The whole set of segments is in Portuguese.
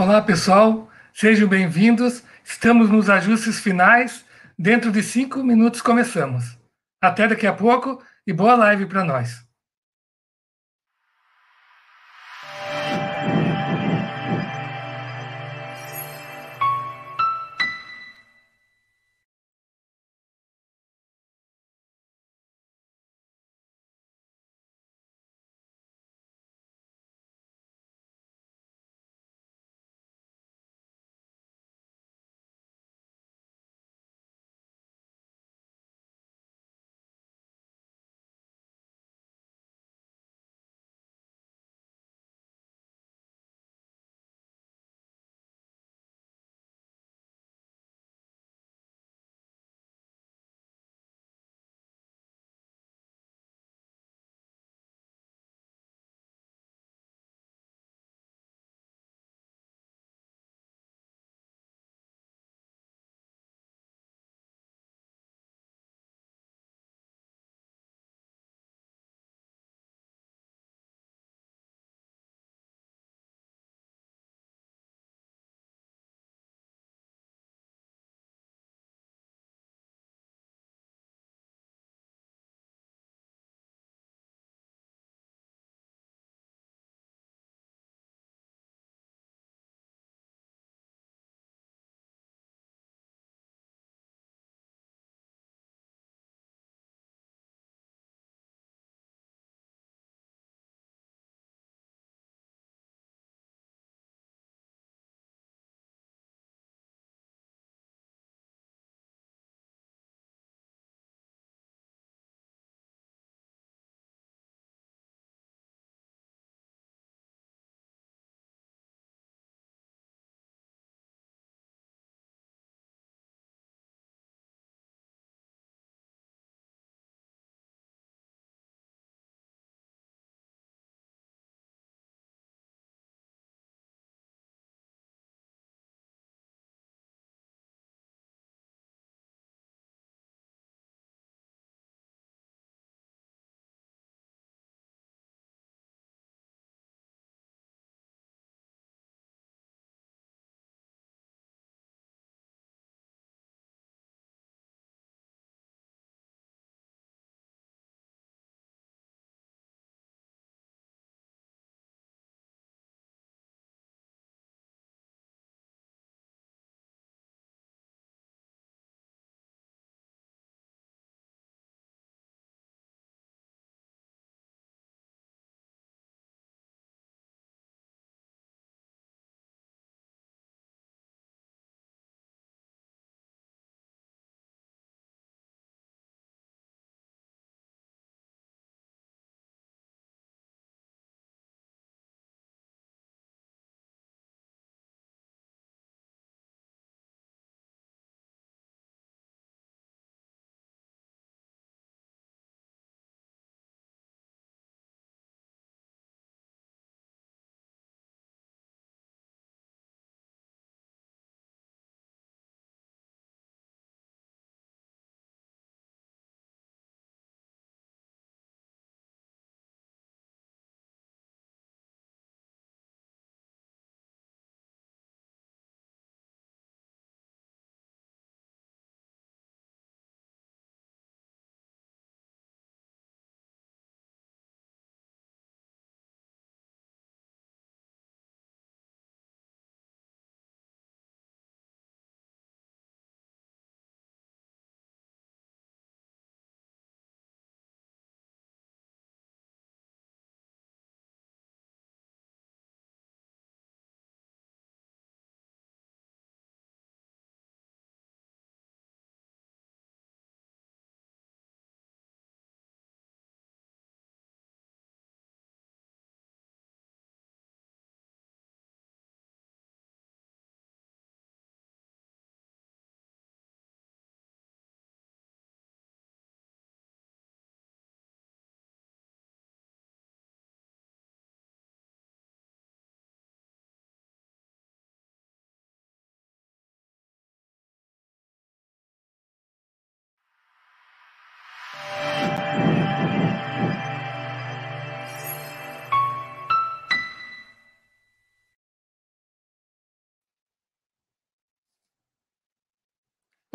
Olá, pessoal, sejam bem-vindos. Estamos nos ajustes finais. Dentro de cinco minutos começamos. Até daqui a pouco e boa live para nós.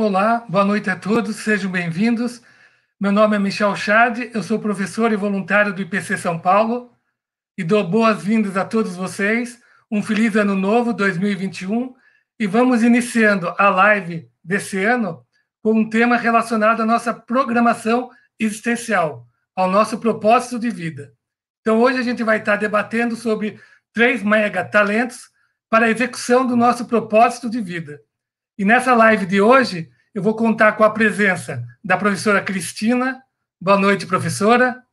Olá, boa noite a todos, sejam bem-vindos. Meu nome é Michel Chad, eu sou professor e voluntário do IPC São Paulo e dou boas-vindas a todos vocês. Um feliz ano novo, 2021, e vamos iniciando a live desse ano com um tema relacionado à nossa programação existencial, ao nosso propósito de vida. Então, hoje a gente vai estar debatendo sobre três mega talentos para a execução do nosso propósito de vida. E nessa live de hoje, eu vou contar com a presença da professora Cristina. Boa noite, professora.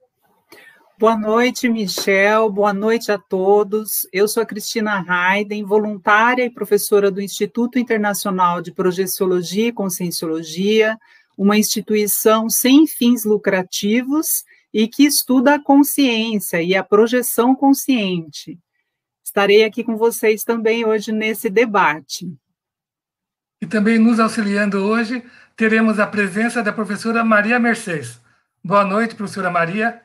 Boa noite, Michel. Boa noite a todos. Eu sou a Cristina Hayden, voluntária e professora do Instituto Internacional de Projeciologia e Conscienciologia, uma instituição sem fins lucrativos e que estuda a consciência e a projeção consciente. Estarei aqui com vocês também hoje nesse debate. E também nos auxiliando hoje, teremos a presença da professora Maria Mercedes. Boa noite, professora Maria.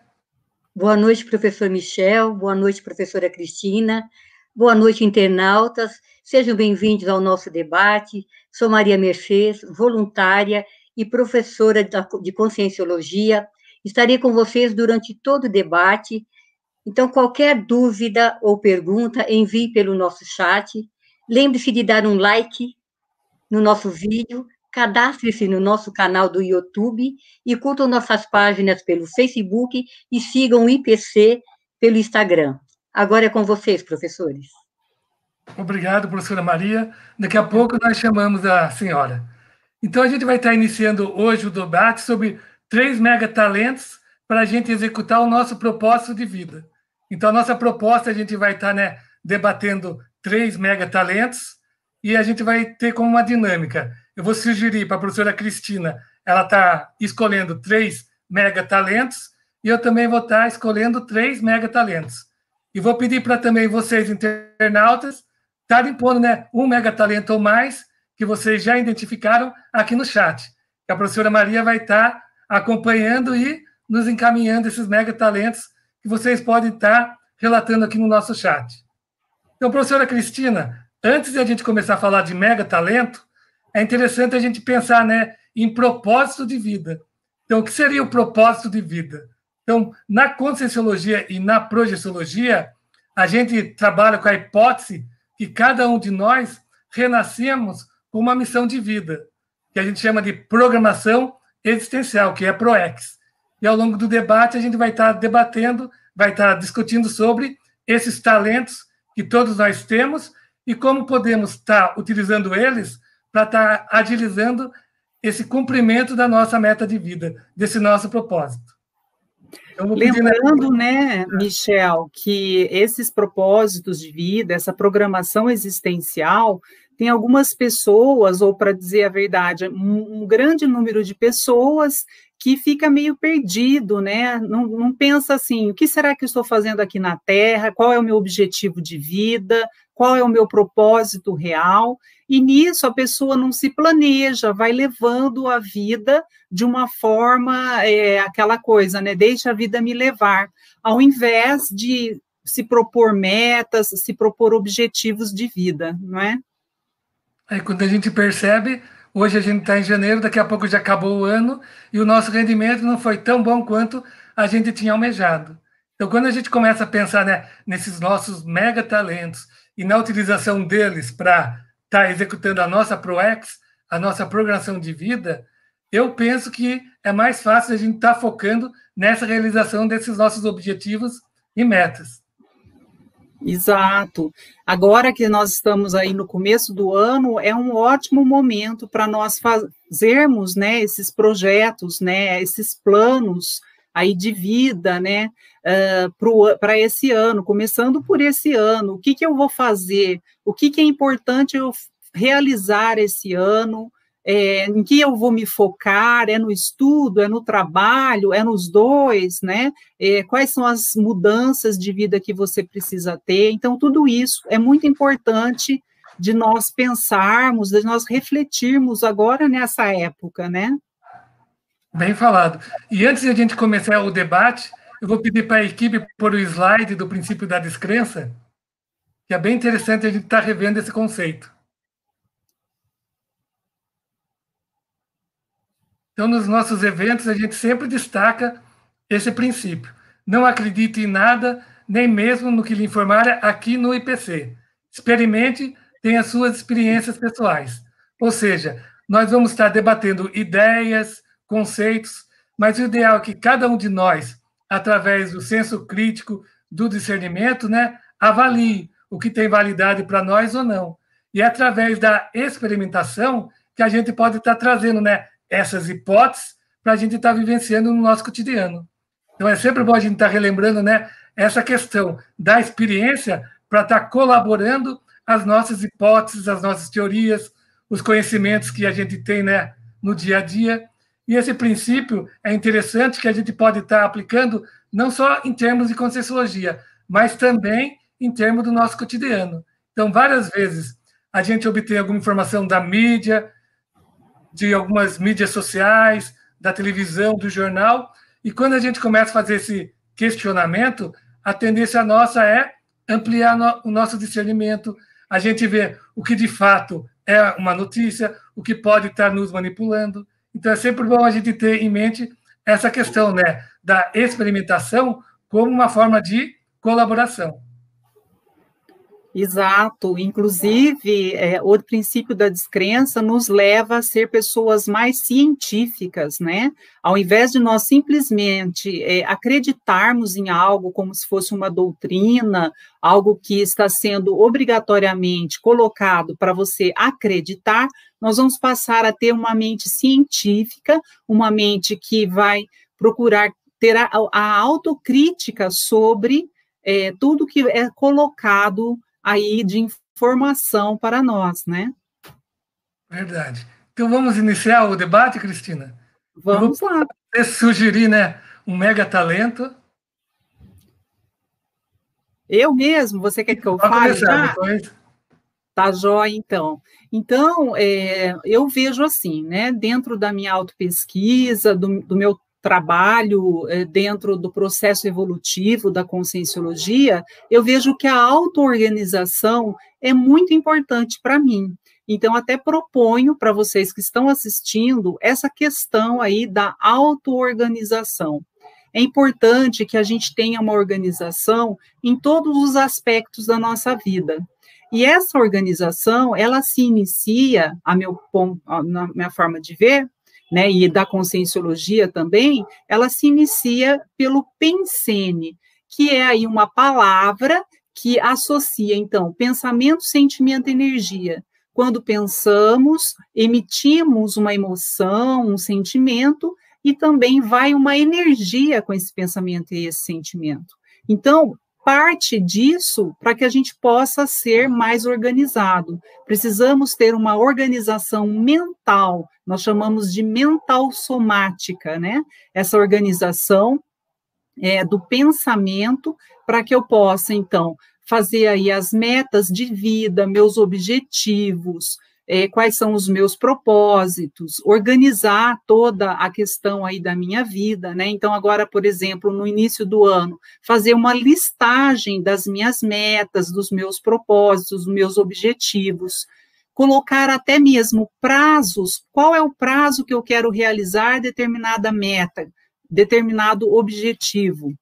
Boa noite, professor Michel. Boa noite, professora Cristina. Boa noite, internautas. Sejam bem-vindos ao nosso debate. Sou Maria Mercedes, voluntária e professora de Conscienciologia. Estarei com vocês durante todo o debate. Então, qualquer dúvida ou pergunta, envie pelo nosso chat. Lembre-se de dar um like no nosso vídeo, cadastre-se no nosso canal do YouTube e curtam nossas páginas pelo Facebook e sigam o IPC pelo Instagram. Agora é com vocês, professores. Obrigado, professora Maria. Daqui a pouco nós chamamos a senhora. Então, a gente vai estar iniciando hoje o debate sobre três megatalentos para a gente executar o nosso propósito de vida. Então, a nossa proposta, a gente vai estar né, debatendo três megatalentos e a gente vai ter como uma dinâmica. Eu vou sugerir para a professora Cristina, ela está escolhendo três mega talentos, e eu também vou estar tá escolhendo três mega talentos. E vou pedir para também vocês, internautas, estarem pondo né, um mega talento ou mais, que vocês já identificaram aqui no chat. A professora Maria vai estar tá acompanhando e nos encaminhando esses mega talentos que vocês podem estar tá relatando aqui no nosso chat. Então, professora Cristina, antes de a gente começar a falar de mega talento, é interessante a gente pensar né, em propósito de vida. Então, o que seria o propósito de vida? Então, na conscienciologia e na projeciologia, a gente trabalha com a hipótese que cada um de nós renascemos com uma missão de vida, que a gente chama de programação existencial, que é ProEx. E ao longo do debate, a gente vai estar debatendo, vai estar discutindo sobre esses talentos que todos nós temos e como podemos estar utilizando eles para estar agilizando esse cumprimento da nossa meta de vida, desse nosso propósito. Então, Lembrando, né, Michel, que esses propósitos de vida, essa programação existencial, tem algumas pessoas, ou para dizer a verdade, um, um, grande número de pessoas que fica meio perdido, né? Não, não pensa assim, o que será que eu estou fazendo aqui na Terra? Qual é o meu objetivo de vida? qual é o meu propósito real, e nisso a pessoa não se planeja, vai levando a vida de uma forma, é, aquela coisa, né? Deixa a vida me levar, ao invés de se propor metas, se propor objetivos de vida, não é? Aí quando a gente percebe, hoje a gente está em janeiro, daqui a pouco já acabou o ano, e o nosso rendimento não foi tão bom quanto a gente tinha almejado. Então, quando a gente começa a pensar né, nesses nossos mega talentos, e na utilização deles para estar tá executando a nossa ProEx, a nossa programação de vida, eu penso que é mais fácil a gente estar tá focando nessa realização desses nossos objetivos e metas. Exato. Agora que nós estamos aí no começo do ano, é um ótimo momento para nós fazermos, né, esses projetos, né, esses planos aí de vida, né, uh, para esse ano, começando por esse ano, o que, que eu vou fazer, o que, que é importante eu realizar esse ano, é, em que eu vou me focar, é no estudo, é no trabalho, é nos dois, né? É, quais são as mudanças de vida que você precisa ter? Então, tudo isso é muito importante de nós pensarmos, de nós refletirmos agora nessa época, né? Bem falado. E antes de a gente começar o debate, eu vou pedir para a equipe pôr o slide do princípio da descrença, que é bem interessante a gente estar tá revendo esse conceito. Então, nos nossos eventos, a gente sempre destaca esse princípio. Não acredite em nada, nem mesmo no que lhe informar aqui no IPC. Experimente, tenha suas experiências pessoais. Ou seja, nós vamos estar debatendo ideias, conceitos, mas o ideal é que cada um de nós, através do senso crítico, do discernimento, né, avalie o que tem validade para nós ou não. E é através da experimentação que a gente pode estar trazendo né, essas hipóteses para a gente estar vivenciando no nosso cotidiano. Então é sempre bom a gente estar relembrando né, essa questão da experiência para estar colaborando as nossas hipóteses, as nossas teorias, os conhecimentos que a gente tem né, no dia a dia. E esse princípio é interessante que a gente pode estar aplicando não só em termos de conscienciologia, mas também em termos do nosso cotidiano. Então, várias vezes a gente obtém alguma informação da mídia, de algumas mídias sociais, da televisão, do jornal, e quando a gente começa a fazer esse questionamento, a tendência nossa é ampliar no, o nosso discernimento, a gente vê o que de fato é uma notícia, o que pode estar nos manipulando. Então é sempre bom a gente ter em mente essa questão né, da experimentação como uma forma de colaboração. Exato. Inclusive, é, o princípio da descrença nos leva a ser pessoas mais científicas, né? Ao invés de nós simplesmente é, acreditarmos em algo como se fosse uma doutrina, algo que está sendo obrigatoriamente colocado para você acreditar, nós vamos passar a ter uma mente científica, uma mente que vai procurar ter a, a autocrítica sobre é, tudo que é colocado aí de informação para nós, né? Verdade. Então vamos iniciar o debate, Cristina? Vamos lá. Sugerir, né, um mega talento. Eu mesmo? Você quer que eu fale já? Depois. Tá jóia, então. Então, é, eu vejo assim, né, dentro da minha autopesquisa, do, do meu trabalho eh, dentro do processo evolutivo da conscienciologia, eu vejo que a auto-organização é muito importante para mim. Então, até proponho para vocês que estão assistindo essa questão aí da auto-organização. É importante que a gente tenha uma organização em todos os aspectos da nossa vida. E essa organização, ela se inicia, a meu, na minha forma de ver, né, e da conscienciologia também, ela se inicia pelo pensene, que é aí uma palavra que associa, então, pensamento, sentimento e energia. Quando pensamos, emitimos uma emoção, um sentimento, e também vai uma energia com esse pensamento e esse sentimento. Então, parte disso para que a gente possa ser mais organizado. Precisamos ter uma organização mental, nós chamamos de mental somática, né? Essa organização é, do pensamento para que eu possa, então, fazer aí as metas de vida, meus objetivos, é, quais são os meus propósitos, organizar toda a questão aí da minha vida, né? Então, agora, por exemplo, no início do ano, fazer uma listagem das minhas metas, dos meus propósitos, dos meus objetivos, colocar até mesmo prazos, qual é o prazo que eu quero realizar determinada meta, determinado objetivo.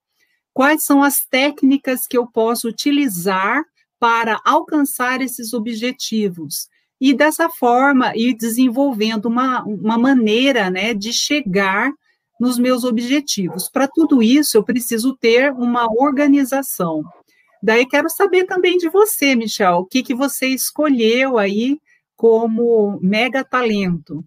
Quais são as técnicas que eu posso utilizar para alcançar esses objetivos? E dessa forma ir desenvolvendo uma, uma maneira né, de chegar nos meus objetivos. Para tudo isso, eu preciso ter uma organização. Daí quero saber também de você, Michel, o que, que você escolheu aí como mega talento.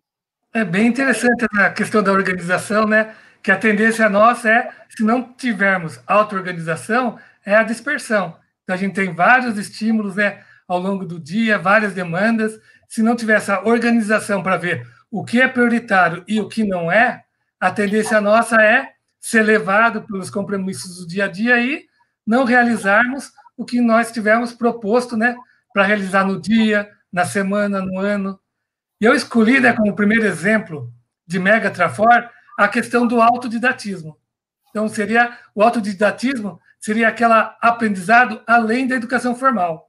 É bem interessante a questão da organização, né? Que a tendência nossa é, se não tivermos auto-organização, é a dispersão. Então, a gente tem vários estímulos, né? Ao longo do dia, várias demandas. Se não tiver essa organização para ver o que é prioritário e o que não é, a tendência nossa é ser levado pelos compromissos do dia a dia e não realizarmos o que nós tivemos proposto né, para realizar no dia, na semana, no ano. E eu escolhi né, como primeiro exemplo de Mega Trafor a questão do autodidatismo. Então, seria o autodidatismo seria aquela aprendizado além da educação formal.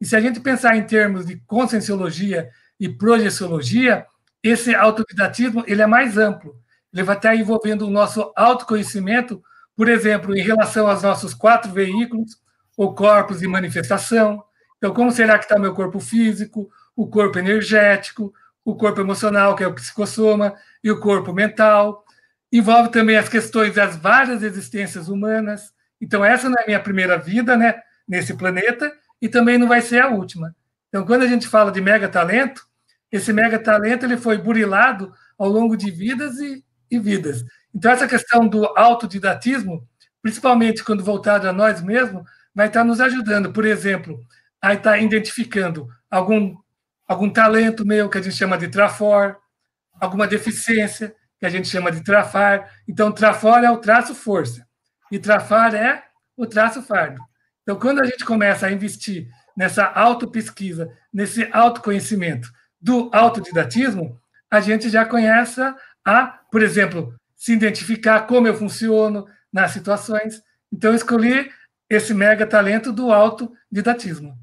E se a gente pensar em termos de conscienciologia e projeciologia, esse autodidatismo ele é mais amplo. Ele vai estar envolvendo o nosso autoconhecimento, por exemplo, em relação aos nossos quatro veículos, ou corpos de manifestação. Então, como será que está meu corpo físico, o corpo energético, o corpo emocional, que é o psicossoma, e o corpo mental. Envolve também as questões das várias existências humanas. Então, essa não é a minha primeira vida né, nesse planeta, e também não vai ser a última. Então, quando a gente fala de mega talento, esse mega talento ele foi burilado ao longo de vidas e, e vidas. Então, essa questão do autodidatismo, principalmente quando voltado a nós mesmos, vai estar nos ajudando, por exemplo, a estar identificando algum, algum talento meu, que a gente chama de trafor, alguma deficiência, que a gente chama de trafar. Então, trafor é o traço força, e trafar é o traço fardo. Então, quando a gente começa a investir nessa autopesquisa, nesse autoconhecimento, do autodidatismo, a gente já conhece a, por exemplo, se identificar como eu funciono nas situações. Então, escolhi esse mega talento do autodidatismo.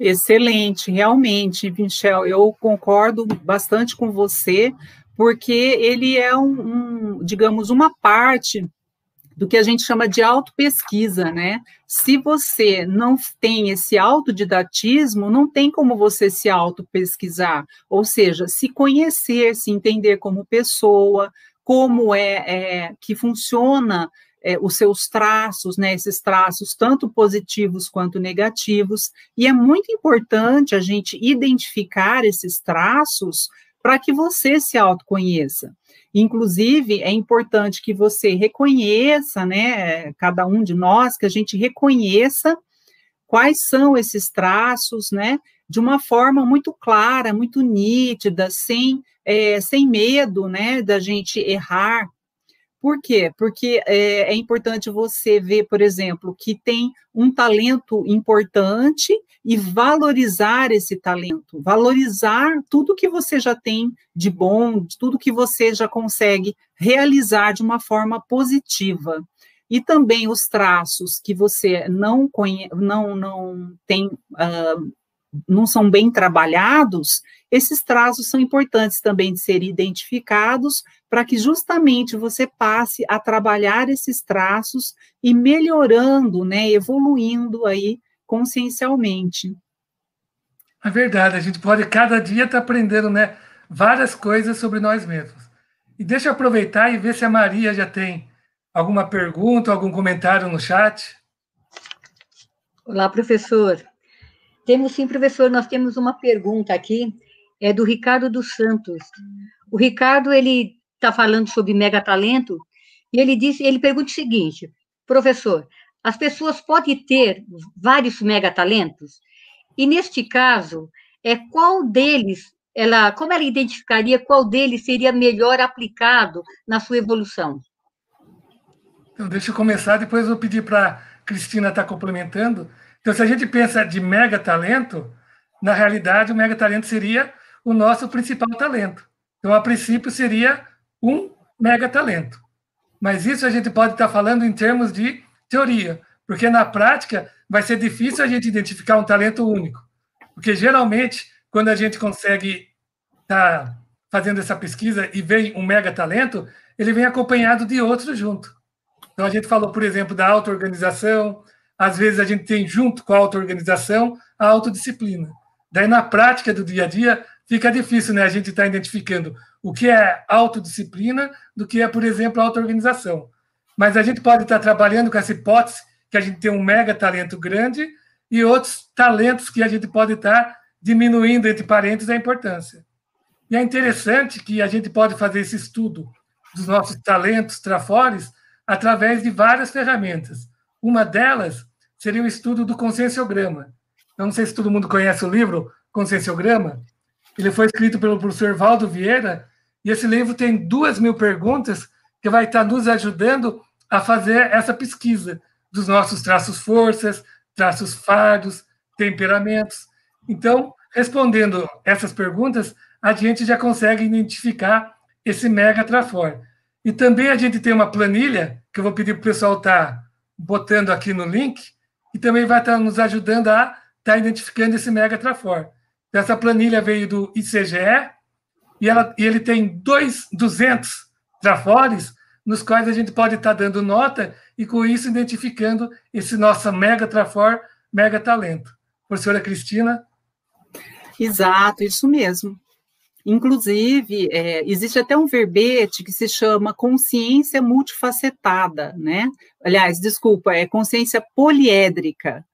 Excelente, realmente, Michel, eu concordo bastante com você, porque ele é um, um digamos, uma parte do que a gente chama de autopesquisa, né? Se você não tem esse autodidatismo, não tem como você se autopesquisar, ou seja, se conhecer, se entender como pessoa, como é, é que funciona é, os seus traços, né, esses traços tanto positivos quanto negativos, e é muito importante a gente identificar esses traços para que você se autoconheça. Inclusive, é importante que você reconheça, né, cada um de nós, que a gente reconheça quais são esses traços, né, de uma forma muito clara, muito nítida, sem, é, sem medo, né, da gente errar, por quê? Porque é, é, importante você ver, por exemplo, que tem um talento importante e valorizar esse talento, valorizar tudo que você já tem de bom, tudo que você já consegue realizar de uma forma positiva. E também os traços que você não, não, não tem uh, não são bem trabalhados, esses traços são importantes também de serem identificados para que justamente você passe a trabalhar esses traços e melhorando, né, evoluindo aí consciencialmente. É verdade, a gente pode cada dia estar tá aprendendo, né, várias coisas sobre nós mesmos. E deixa eu aproveitar e ver se a Maria já tem alguma pergunta, algum comentário no chat. Olá, professor. Temos sim, professor, nós temos uma pergunta aqui, é do Ricardo dos Santos. O Ricardo, ele está falando sobre megatalento, e ele disse, ele pergunta o seguinte, professor, as pessoas podem ter vários megatalentos? E neste caso, é qual deles, ela, como ela identificaria qual deles seria melhor aplicado na sua evolução? Então, deixa eu começar, depois eu vou pedir para Cristina estar tá complementando. Então, se a gente pensa de mega talento, na realidade, o mega talento seria o nosso principal talento. Então, a princípio, seria um mega talento. Mas isso a gente pode estar falando em termos de teoria, porque na prática vai ser difícil a gente identificar um talento único. Porque geralmente, quando a gente consegue estar tá fazendo essa pesquisa e vem um mega talento, ele vem acompanhado de outros junto. Então, a gente falou, por exemplo, da auto-organização, às vezes a gente tem junto com a auto-organização a autodisciplina. Daí, na prática do dia a dia, fica difícil né, a gente estar tá identificando o que é autodisciplina do que é, por exemplo, auto-organização. Mas a gente pode estar tá trabalhando com essa hipótese que a gente tem um mega talento grande e outros talentos que a gente pode estar tá diminuindo, entre parênteses, a importância. E é interessante que a gente pode fazer esse estudo dos nossos talentos trafores através de várias ferramentas. Uma delas seria o estudo do conscienciograma. Eu não sei se todo mundo conhece o livro Conscienciograma. Ele foi escrito pelo professor Valdo Vieira, e esse livro tem duas mil perguntas que vai estar nos ajudando a fazer essa pesquisa dos nossos traços forças, traços fardos, temperamentos. Então, respondendo essas perguntas, a gente já consegue identificar esse mega trafor. E também a gente tem uma planilha, que eu vou pedir para o pessoal estar tá botando aqui no link, e também vai estar nos ajudando a estar identificando esse mega trafor. Essa planilha veio do ICGE, e, ela, e ele tem dois, 200 trafores, nos quais a gente pode estar dando nota e, com isso, identificando esse nosso mega trafor, mega talento. Professora Cristina? Exato, isso mesmo. Inclusive, é, existe até um verbete que se chama consciência multifacetada, né? Aliás, desculpa, é consciência poliédrica.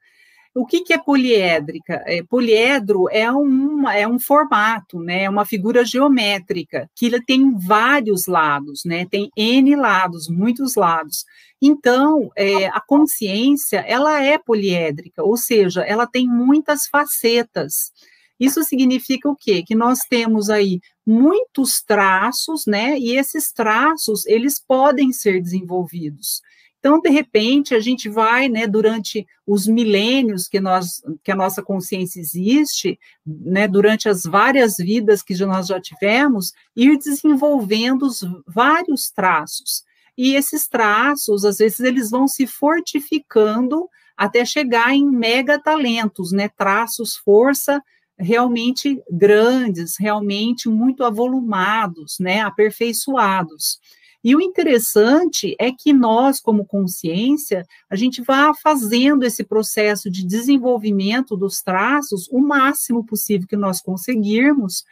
O que, que é poliédrica? É, poliedro é um, é um formato, né, é uma figura geométrica, que tem vários lados, né, tem N lados, muitos lados. Então, é, a consciência, ela é poliédrica, ou seja, ela tem muitas facetas. Isso significa o quê? Que nós temos aí muitos traços, né, e esses traços, eles podem ser desenvolvidos. Então, de repente, a gente vai, né, durante os milênios que, nós, que a nossa consciência existe, né, durante as várias vidas que nós já tivemos, ir desenvolvendo os vários traços. E esses traços, às vezes, eles vão se fortificando até chegar em megatalentos, né, traços, força realmente grandes, realmente muito avolumados, né, aperfeiçoados. E o interessante é que nós, como consciência, a gente vá fazendo esse processo de desenvolvimento dos traços o máximo possível que nós conseguirmos,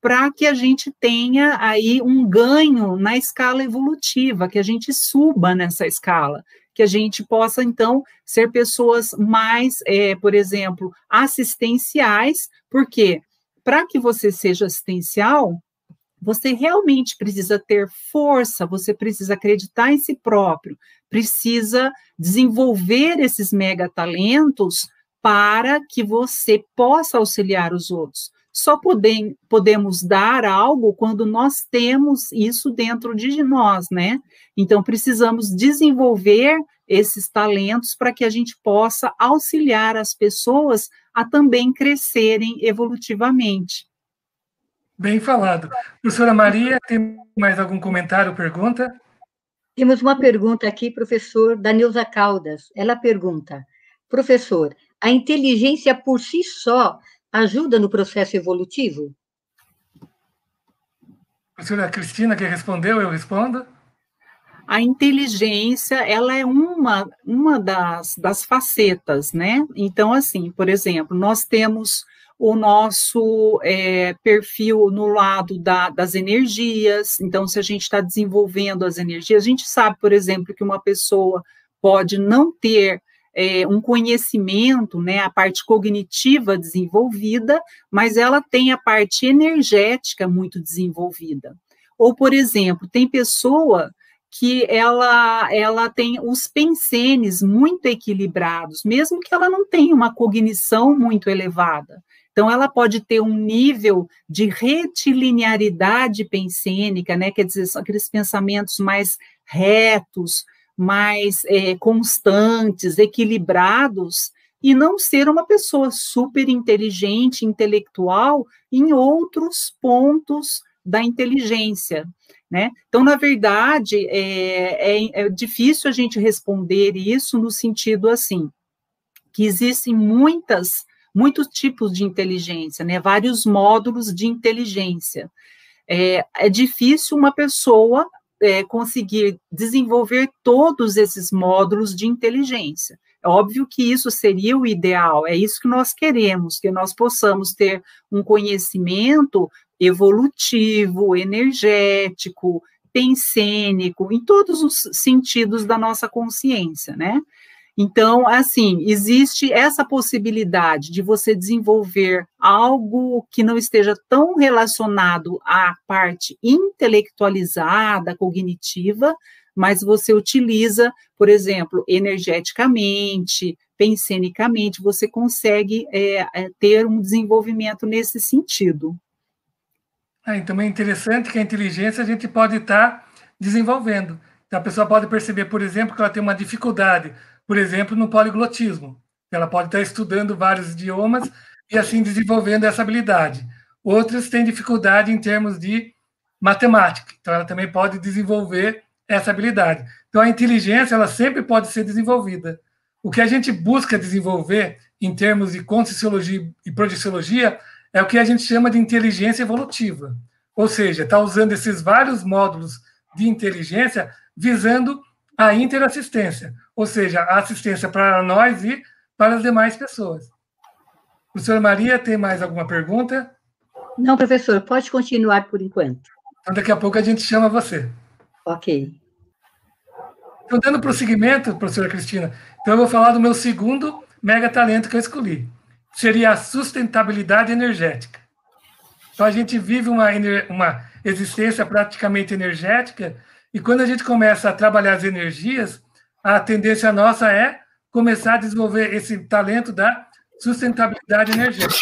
para que a gente tenha aí um ganho na escala evolutiva, que a gente suba nessa escala, que a gente possa, então, ser pessoas mais, é, por exemplo, assistenciais, porque para que você seja assistencial, você realmente precisa ter força, você precisa acreditar em si próprio, precisa desenvolver esses mega talentos para que você possa auxiliar os outros. Só podem, podemos dar algo quando nós temos isso dentro de nós, né? Então, precisamos desenvolver esses talentos para que a gente possa auxiliar as pessoas a também crescerem evolutivamente. Bem falado. Professora Maria, tem mais algum comentário, pergunta? Temos uma pergunta aqui, professor, da Neuza Caldas. Ela pergunta, professor, a inteligência por si só ajuda no processo evolutivo? Professora Cristina, que respondeu, eu respondo. A inteligência, ela é uma, uma das, das facetas, né? Então, assim, por exemplo, nós temos o nosso é, perfil no lado da, das energias. Então, se a gente está desenvolvendo as energias, a gente sabe, por exemplo, que uma pessoa pode não ter é, um conhecimento, né, a parte cognitiva desenvolvida, mas ela tem a parte energética muito desenvolvida. Ou, por exemplo, tem pessoa que ela, ela tem os pensenes muito equilibrados, mesmo que ela não tenha uma cognição muito elevada. Então, ela pode ter um nível de retilinearidade pensênica, né? Quer dizer, são aqueles pensamentos mais retos, mais é, constantes, equilibrados, e não ser uma pessoa super inteligente, intelectual, em outros pontos da inteligência. Né? Então, na verdade, é, é, é difícil a gente responder isso no sentido assim, que existem muitas muitos tipos de inteligência, né? Vários módulos de inteligência. É, é difícil uma pessoa é, conseguir desenvolver todos esses módulos de inteligência. É óbvio que isso seria o ideal, é isso que nós queremos, que nós possamos ter um conhecimento evolutivo, energético, pensênico, em todos os sentidos da nossa consciência, né? Então, assim, existe essa possibilidade de você desenvolver algo que não esteja tão relacionado à parte intelectualizada, cognitiva, mas você utiliza, por exemplo, energeticamente, pensenicamente, você consegue é, é, ter um desenvolvimento nesse sentido. Ah, então é interessante que a inteligência a gente pode estar desenvolvendo. Então, a pessoa pode perceber, por exemplo, que ela tem uma dificuldade por exemplo, no poliglotismo. Ela pode estar estudando vários idiomas e assim desenvolvendo essa habilidade. Outras têm dificuldade em termos de matemática, então ela também pode desenvolver essa habilidade. Então a inteligência ela sempre pode ser desenvolvida. O que a gente busca desenvolver em termos de conscienciologia e projeciologia é o que a gente chama de inteligência evolutiva. Ou seja, está usando esses vários módulos de inteligência visando a interassistência, ou seja, a assistência para nós e para as demais pessoas. Professora Maria, tem mais alguma pergunta? Não, professor, pode continuar por enquanto. Então, daqui a pouco a gente chama você. Ok. Então, dando prosseguimento, professora Cristina, então eu vou falar do meu segundo mega talento que eu escolhi. Seria a sustentabilidade energética. Então, a gente vive uma, uma existência praticamente energética, e quando a gente começa a trabalhar as energias, a tendência nossa é começar a desenvolver esse talento da sustentabilidade energética.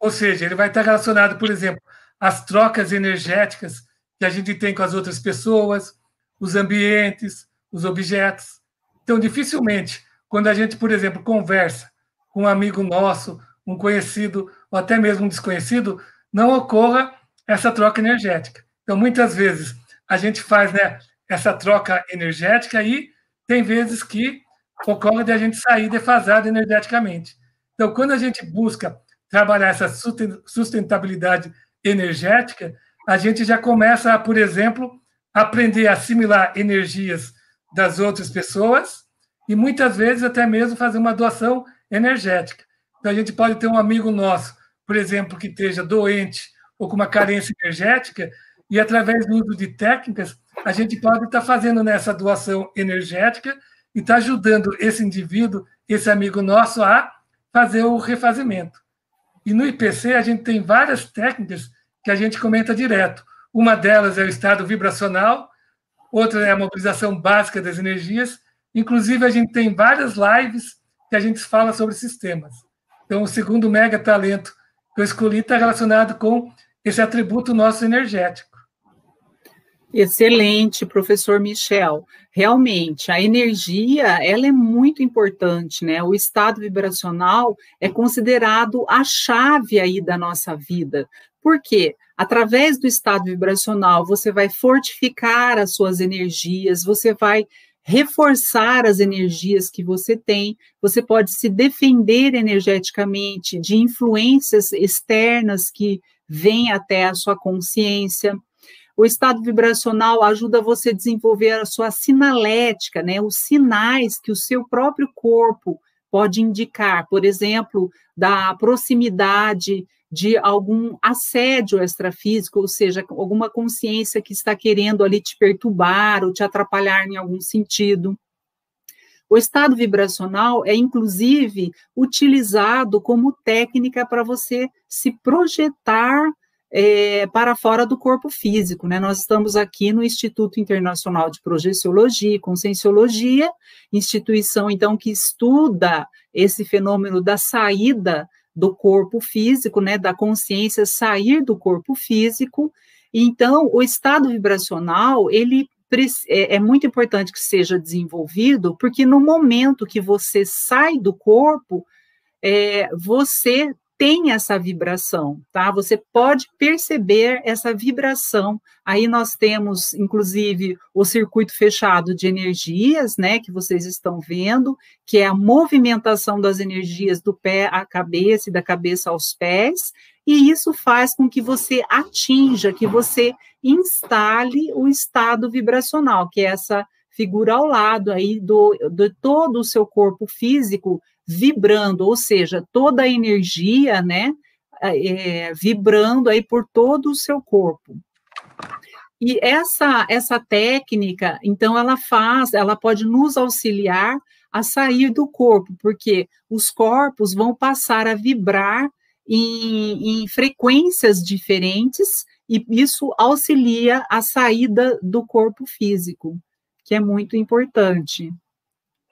Ou seja, ele vai estar relacionado, por exemplo, às trocas energéticas que a gente tem com as outras pessoas, os ambientes, os objetos. Então, dificilmente, quando a gente, por exemplo, conversa com um amigo nosso, um conhecido ou até mesmo um desconhecido, não ocorra essa troca energética. Então, muitas vezes, a gente faz né, essa troca energética e tem vezes que ocorre de a gente sair defasado energeticamente. Então, quando a gente busca trabalhar essa sustentabilidade energética, a gente já começa a, por exemplo, aprender a assimilar energias das outras pessoas e muitas vezes até mesmo fazer uma doação energética. Então, a gente pode ter um amigo nosso, por exemplo, que esteja doente ou com uma carência energética, e através do uso de técnicas, a gente pode estar fazendo nessa doação energética e estar ajudando esse indivíduo, esse amigo nosso, a fazer o refazimento. E no IPC, a gente tem várias técnicas que a gente comenta direto. Uma delas é o estado vibracional, outra é a mobilização básica das energias. Inclusive, a gente tem várias lives que a gente fala sobre sistemas. Então, o segundo mega talento que eu escolhi está relacionado com esse atributo nosso energético. Excelente, professor Michel. Realmente, a energia, ela é muito importante, né? O estado vibracional é considerado a chave aí da nossa vida. Por quê? Através do estado vibracional, você vai fortificar as suas energias, você vai reforçar as energias que você tem, você pode se defender energeticamente de influências externas que vêm até a sua consciência. O estado vibracional ajuda você a desenvolver a sua sinalética, né? Os sinais que o seu próprio corpo pode indicar, por exemplo, da proximidade de algum assédio extrafísico, ou seja, alguma consciência que está querendo ali te perturbar ou te atrapalhar em algum sentido. O estado vibracional é, inclusive, utilizado como técnica para você se projetar é, para fora do corpo físico. Né? Nós estamos aqui no Instituto Internacional de Projeciologia e Conscienciologia, instituição, então, que estuda esse fenômeno da saída do corpo físico, né, da consciência sair do corpo físico. Então, o estado vibracional, ele é, é muito importante que seja desenvolvido, porque no momento que você sai do corpo, é, você tem essa vibração, tá? Você pode perceber essa vibração. Aí nós temos, inclusive, o circuito fechado de energias, né, que vocês estão vendo, que é a movimentação das energias do pé à cabeça e da cabeça aos pés, e isso faz com que você atinja, que você instale o estado vibracional, que é essa figura ao lado aí do, do todo o seu corpo físico vibrando, ou seja, toda a energia, né, é, vibrando aí por todo o seu corpo. E essa essa técnica, então, ela faz, ela pode nos auxiliar a sair do corpo, porque os corpos vão passar a vibrar em, em frequências diferentes e isso auxilia a saída do corpo físico, que é muito importante.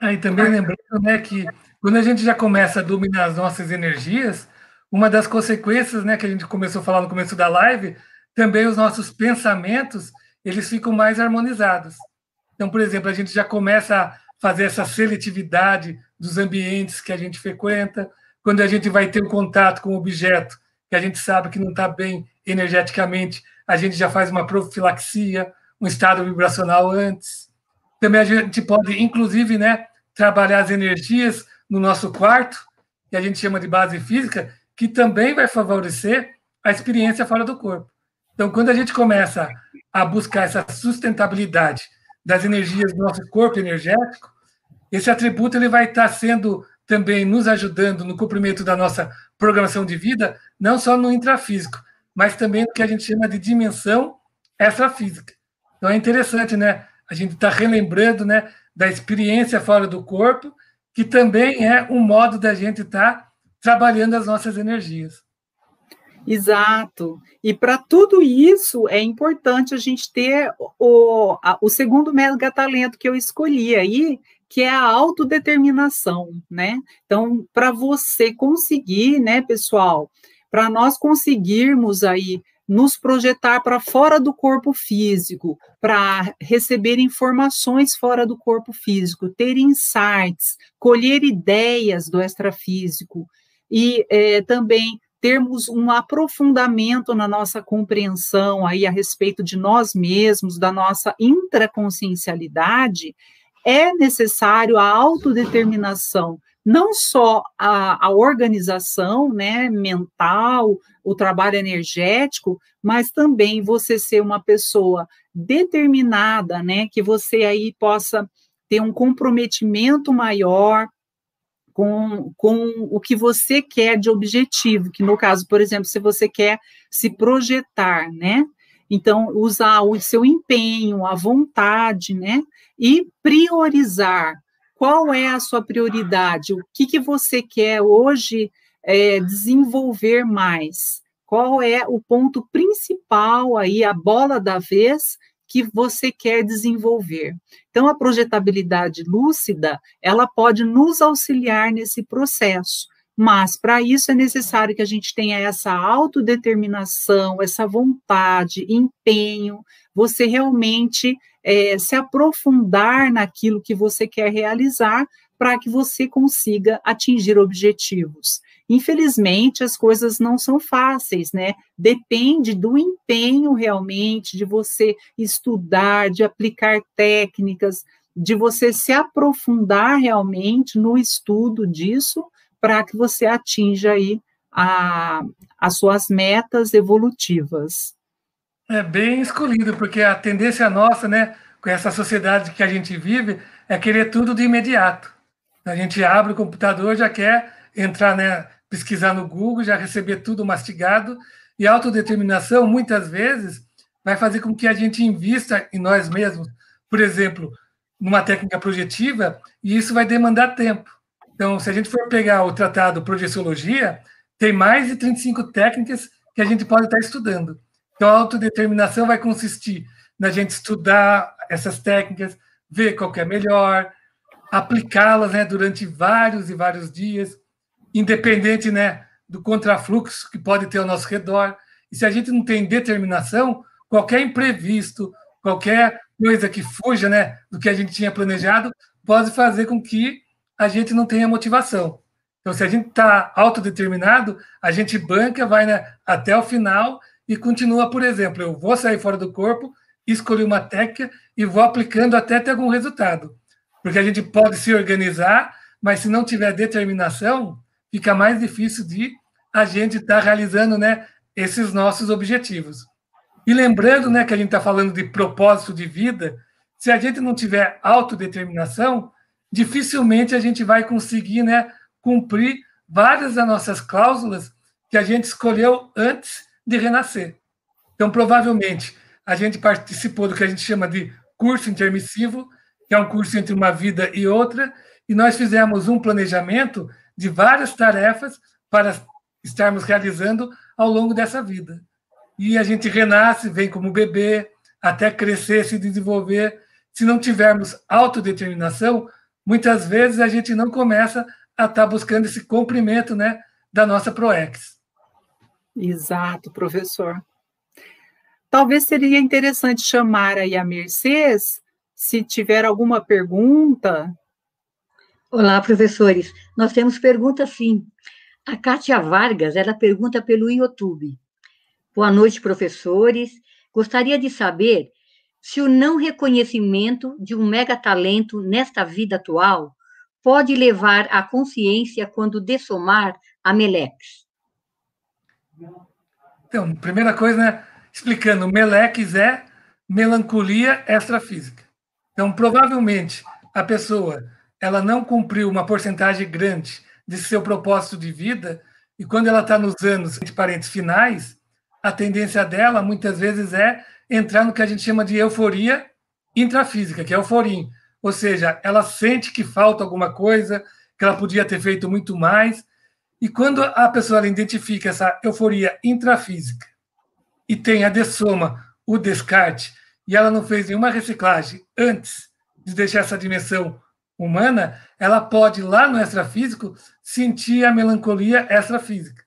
Aí também lembrando né, que quando a gente já começa a dominar as nossas energias, uma das consequências, né, que a gente começou a falar no começo da live, também os nossos pensamentos, eles ficam mais harmonizados. Então, por exemplo, a gente já começa a fazer essa seletividade dos ambientes que a gente frequenta, quando a gente vai ter um contato com um objeto que a gente sabe que não está bem energeticamente, a gente já faz uma profilaxia, um estado vibracional antes. Também a gente pode, inclusive, né, trabalhar as energias no nosso quarto, que a gente chama de base física, que também vai favorecer a experiência fora do corpo. Então, quando a gente começa a buscar essa sustentabilidade das energias do nosso corpo energético, esse atributo ele vai estar sendo também nos ajudando no cumprimento da nossa programação de vida, não só no intrafísico, mas também no que a gente chama de dimensão extrafísica. Então é interessante, né? A gente está relembrando, né, da experiência fora do corpo, que também é um modo da gente estar tá trabalhando as nossas energias. Exato. E para tudo isso é importante a gente ter o, a, o segundo mega talento que eu escolhi aí, que é a autodeterminação, né? Então, para você conseguir, né, pessoal, para nós conseguirmos aí nos projetar para fora do corpo físico, para receber informações fora do corpo físico, ter insights, colher ideias do extrafísico e é, também termos um aprofundamento na nossa compreensão aí a respeito de nós mesmos, da nossa intraconsciencialidade, é necessário a autodeterminação, não só a, a organização né, mental, o trabalho energético, mas também você ser uma pessoa determinada, né, que você aí possa ter um comprometimento maior com, com o que você quer de objetivo, que no caso, por exemplo, se você quer se projetar, né? Então, usar o seu empenho, a vontade, né? E priorizar. Qual é a sua prioridade? O que, que você quer hoje é, desenvolver mais? Qual é o ponto principal aí, a bola da vez que você quer desenvolver. Então, a projetabilidade lúcida, ela pode nos auxiliar nesse processo, mas para isso é necessário que a gente tenha essa autodeterminação, essa vontade, empenho, você realmente é, se aprofundar naquilo que você quer realizar para que você consiga atingir objetivos. Infelizmente, as coisas não são fáceis, né? Depende do empenho realmente, de você estudar, de aplicar técnicas, de você se aprofundar realmente no estudo disso, para que você atinja aí a, as suas metas evolutivas. É bem escolhido, porque a tendência nossa, né, com essa sociedade que a gente vive, é querer tudo de imediato. A gente abre o computador, já quer entrar, né, pesquisar no Google, já receber tudo mastigado. E a autodeterminação, muitas vezes, vai fazer com que a gente invista em nós mesmos. Por exemplo, numa técnica projetiva, e isso vai demandar tempo. Então, se a gente for pegar o tratado Projeciologia, tem mais de 35 técnicas que a gente pode estar estudando. Então, a autodeterminação vai consistir na gente estudar essas técnicas, ver qual que é melhor, aplicá-las né, durante vários e vários dias, independente né, do contrafluxo que pode ter ao nosso redor. E se a gente não tem determinação, qualquer imprevisto, qualquer coisa que fuja né, do que a gente tinha planejado, pode fazer com que a gente não tenha motivação. Então, se a gente está autodeterminado, a gente banca, vai né, até o final e continua, por exemplo, eu vou sair fora do corpo, escolhi uma técnica e vou aplicando até ter algum resultado. Porque a gente pode se organizar, mas se não tiver determinação, fica mais difícil de a gente estar tá realizando né, esses nossos objetivos. E lembrando né, que a gente está falando de propósito de vida, se a gente não tiver autodeterminação, dificilmente a gente vai conseguir né, cumprir várias das nossas cláusulas que a gente escolheu antes de renascer. Então, provavelmente, a gente participou do que a gente chama de curso intermissivo, que é um curso entre uma vida e outra, e nós fizemos um planejamento de várias tarefas para estarmos realizando ao longo dessa vida. E a gente renasce, vem como bebê, até crescer, se desenvolver. Se não tivermos autodeterminação, muitas vezes a gente não começa a estar buscando esse cumprimento né, da nossa ProEx. Exato, professor. Talvez seria interessante chamar aí a Mercedes, se tiver alguma pergunta, Olá, professores. Nós temos perguntas sim. A Kátia Vargas, ela pergunta pelo YouTube. Boa noite, professores. Gostaria de saber se o não reconhecimento de um megatalento nesta vida atual pode levar à consciência quando dessomar a Melex. Então, primeira coisa, né? explicando, meleques é melancolia extrafísica. Então, provavelmente, a pessoa ela não cumpriu uma porcentagem grande de seu propósito de vida, e quando ela está nos anos, entre parentes, finais, a tendência dela, muitas vezes, é entrar no que a gente chama de euforia intrafísica, que é euforia. Ou seja, ela sente que falta alguma coisa, que ela podia ter feito muito mais. E quando a pessoa identifica essa euforia intrafísica e tem a dessoma, o descarte, e ela não fez nenhuma reciclagem antes de deixar essa dimensão humana, ela pode, lá no extrafísico, sentir a melancolia extrafísica.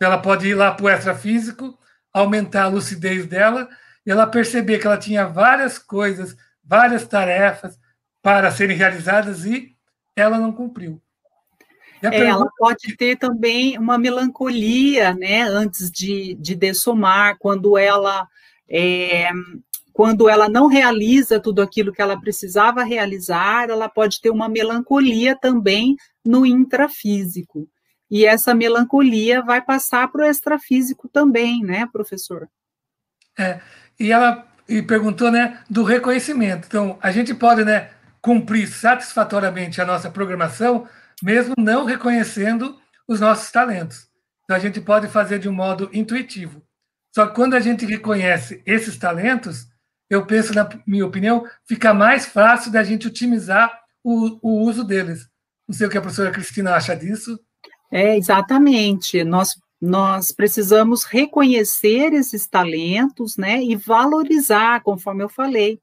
Ela pode ir lá para o extrafísico, aumentar a lucidez dela, e ela perceber que ela tinha várias coisas, várias tarefas para serem realizadas e ela não cumpriu. É, pergunta... Ela pode ter também uma melancolia, né, antes de, de dessomar, quando ela é, quando ela não realiza tudo aquilo que ela precisava realizar, ela pode ter uma melancolia também no intrafísico. E essa melancolia vai passar para o extrafísico também, né, professor? É, e ela e perguntou, né, do reconhecimento. Então, a gente pode, né, cumprir satisfatoriamente a nossa programação, mesmo não reconhecendo os nossos talentos. Então, a gente pode fazer de um modo intuitivo. Só que quando a gente reconhece esses talentos, eu penso, na minha opinião, fica mais fácil da gente otimizar o, o uso deles. Não sei o que a professora Cristina acha disso. É, exatamente. Nós, nós precisamos reconhecer esses talentos, né, e valorizar, conforme eu falei,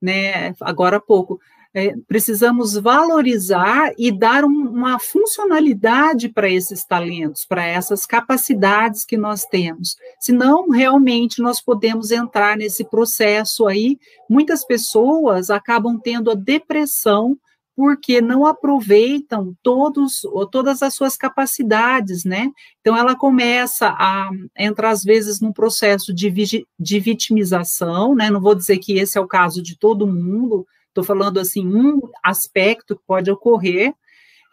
né, agora há pouco é, precisamos valorizar e dar um, uma funcionalidade para esses talentos, para essas capacidades que nós temos. Senão, realmente, nós podemos entrar nesse processo aí. Muitas pessoas acabam tendo a depressão porque não aproveitam todos, todas as suas capacidades, né? Então, ela começa a entrar, às vezes, num processo de, de vitimização, né? Não vou dizer que esse é o caso de todo mundo, Estou falando assim, um aspecto que pode ocorrer,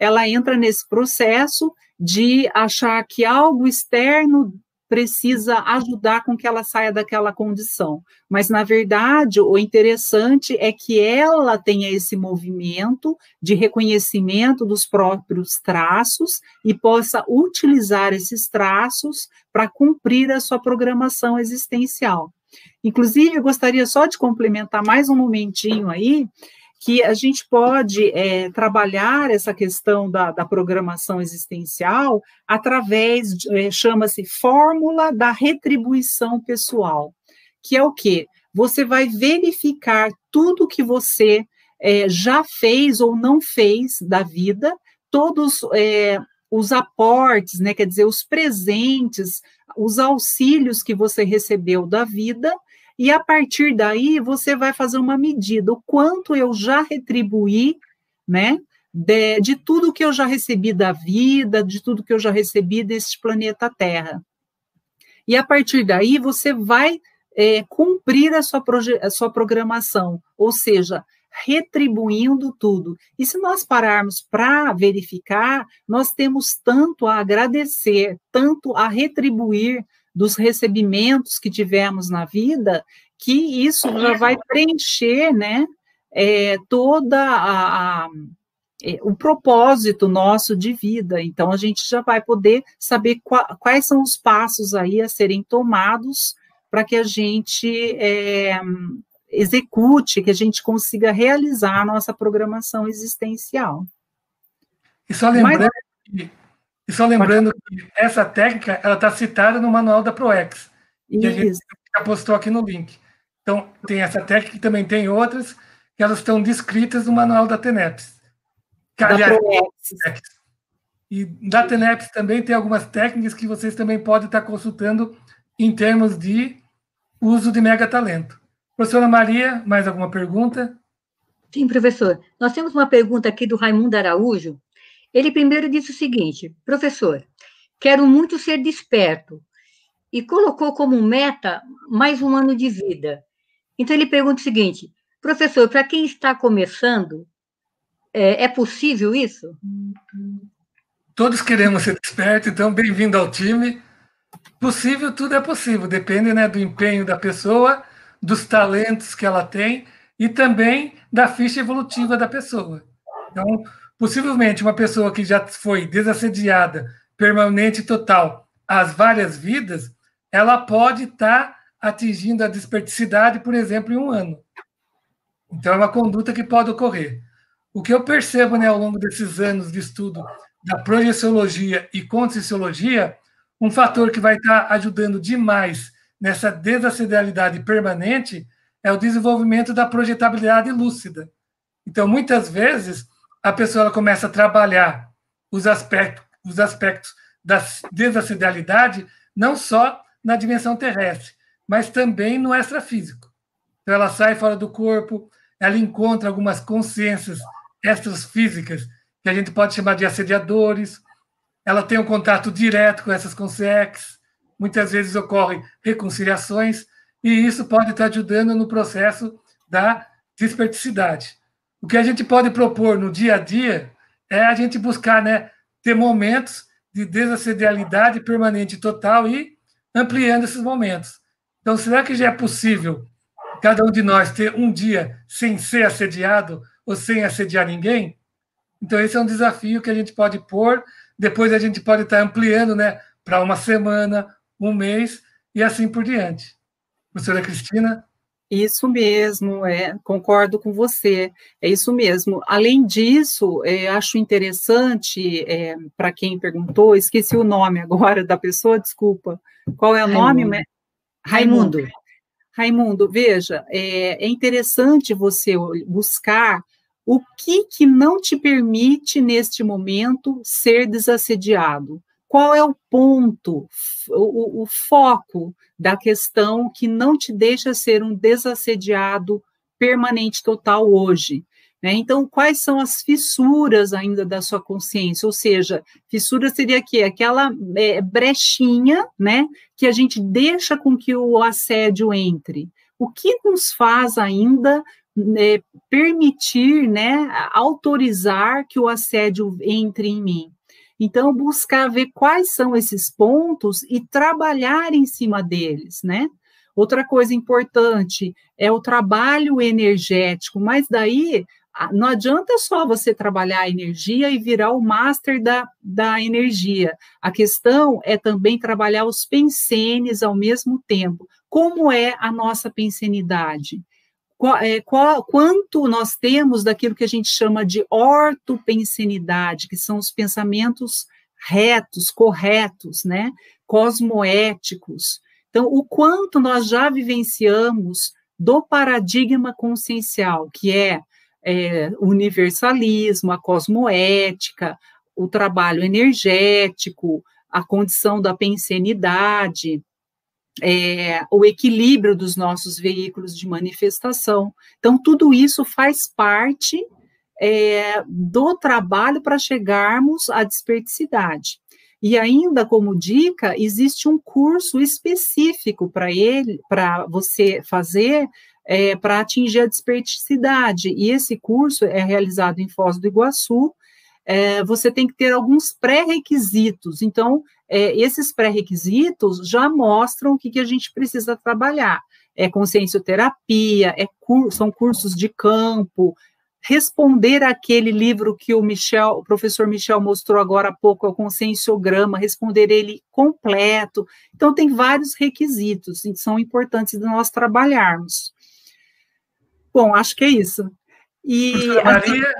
ela entra nesse processo de achar que algo externo precisa ajudar com que ela saia daquela condição. Mas, na verdade, o interessante é que ela tenha esse movimento de reconhecimento dos próprios traços e possa utilizar esses traços para cumprir a sua programação existencial. Inclusive, eu gostaria só de complementar mais um momentinho aí, que a gente pode é, trabalhar essa questão da, da programação existencial através, é, chama-se fórmula da retribuição pessoal, que é o quê? Você vai verificar tudo que você é, já fez ou não fez da vida, todos é, os aportes, né, quer dizer, os presentes, os auxílios que você recebeu da vida, e a partir daí você vai fazer uma medida, o quanto eu já retribuí, né, de, de tudo que eu já recebi da vida, de tudo que eu já recebi deste planeta Terra. E a partir daí você vai é, cumprir a sua, a sua programação, ou seja, retribuindo tudo. E se nós pararmos para verificar, nós temos tanto a agradecer, tanto a retribuir dos recebimentos que tivemos na vida, que isso já vai preencher, né, é, toda a, a é, o propósito nosso de vida. Então, a gente já vai poder saber quais são os passos aí a serem tomados para que a gente é, execute, que a gente consiga realizar a nossa programação existencial. E só lembrando, Mas, que, e só lembrando que essa técnica ela está citada no manual da ProEx, que a gente já postou aqui no link. Então, tem essa técnica e também tem outras que elas estão descritas no manual da TENEPS. Da aliás, ProEx. E da TENEPS também tem algumas técnicas que vocês também podem estar consultando em termos de uso de megatalento. Professora Maria, mais alguma pergunta? Sim, professor. Nós temos uma pergunta aqui do Raimundo Araújo. Ele primeiro disse o seguinte: professor, quero muito ser desperto. E colocou como meta mais um ano de vida. Então, ele pergunta o seguinte: professor, para quem está começando, é, é possível isso? Todos queremos ser despertos, então bem-vindo ao time. Possível, tudo é possível, depende né, do empenho da pessoa, dos talentos que ela tem e também da ficha evolutiva da pessoa. Então, possivelmente, uma pessoa que já foi desassediada, permanente total, as várias vidas, ela pode estar tá atingindo a desperticidade, por exemplo, em um ano. Então, é uma conduta que pode ocorrer. O que eu percebo né, ao longo desses anos de estudo da projeciologia e conscienciologia, um fator que vai estar ajudando demais nessa desacedelidade permanente é o desenvolvimento da projetabilidade lúcida. Então, muitas vezes, a pessoa começa a trabalhar os aspectos, os aspectos da desacedelidade não só na dimensão terrestre, mas também no extrafísico. Então, ela sai fora do corpo, ela encontra algumas consciências extras físicas que a gente pode chamar de assediadores. Ela tem um contato direto com essas consciências. Muitas vezes ocorrem reconciliações e isso pode estar ajudando no processo da desperticidade. O que a gente pode propor no dia a dia é a gente buscar né, ter momentos de desassedialidade permanente total e ampliando esses momentos. Então, será que já é possível cada um de nós ter um dia sem ser assediado ou sem assediar ninguém? Então, esse é um desafio que a gente pode pôr, depois a gente pode estar ampliando né, para uma semana, um mês e assim por diante. Professora Cristina? Isso mesmo, é, concordo com você, é isso mesmo. Além disso, é, acho interessante, é, para quem perguntou, esqueci o nome agora da pessoa, desculpa. Qual é o Raimundo. nome? Raimundo. Raimundo, veja, é, é interessante você buscar o que, que não te permite, neste momento, ser desassediado? Qual é o ponto, o, o foco da questão que não te deixa ser um desassediado permanente total hoje? Né? Então, quais são as fissuras ainda da sua consciência? Ou seja, fissura seria aqui, aquela é, brechinha, né, que a gente deixa com que o assédio entre. O que nos faz ainda é, permitir, né, autorizar que o assédio entre em mim. Então, buscar ver quais são esses pontos e trabalhar em cima deles, né? Outra coisa importante é o trabalho energético, mas daí não adianta só você trabalhar a energia e virar o master da, da energia. A questão é também trabalhar os pensenes ao mesmo tempo. Como é a nossa pensenidade? Qual, é, qual, quanto nós temos daquilo que a gente chama de ortopensenidade, que são os pensamentos retos, corretos, né, cosmoéticos. Então, o quanto nós já vivenciamos do paradigma consciencial, que é, é universalismo, a cosmoética, o trabalho energético, a condição da pensenidade, é, o equilíbrio dos nossos veículos de manifestação. Então, tudo isso faz parte é, do trabalho para chegarmos à desperticidade. E ainda como dica, existe um curso específico para ele, para você fazer é, para atingir a desperticidade. E esse curso é realizado em Foz do Iguaçu. É, você tem que ter alguns pré-requisitos. Então, é, esses pré-requisitos já mostram o que, que a gente precisa trabalhar. É consciencioterapia, é cur são cursos de campo, responder aquele livro que o Michel, o professor Michel mostrou agora há pouco, é o conscienciograma, responder ele completo. Então, tem vários requisitos que são importantes de nós trabalharmos. Bom, acho que é isso. E Maria...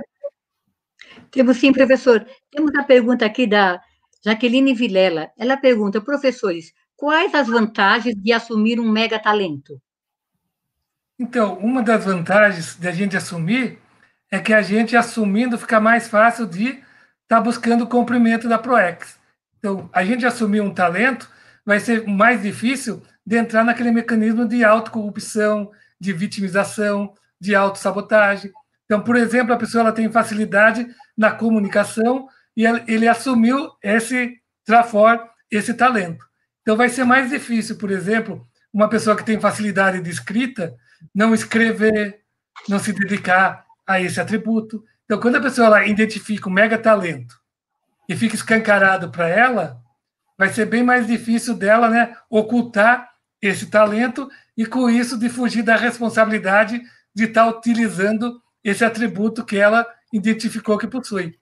Temos sim, professor. Temos a pergunta aqui da Jaqueline Vilela, ela pergunta, professores, quais as vantagens de assumir um mega talento? Então, uma das vantagens de a gente assumir é que a gente assumindo fica mais fácil de estar tá buscando o cumprimento da ProEx. Então, a gente assumir um talento vai ser mais difícil de entrar naquele mecanismo de autocorrupção, de vitimização, de autossabotagem. Então, por exemplo, a pessoa ela tem facilidade na comunicação, e ele assumiu esse trafor, esse talento. Então vai ser mais difícil, por exemplo, uma pessoa que tem facilidade de escrita não escrever, não se dedicar a esse atributo. Então, quando a pessoa ela identifica um mega talento e fica escancarado para ela, vai ser bem mais difícil dela né, ocultar esse talento e, com isso, de fugir da responsabilidade de estar utilizando esse atributo que ela identificou que possui.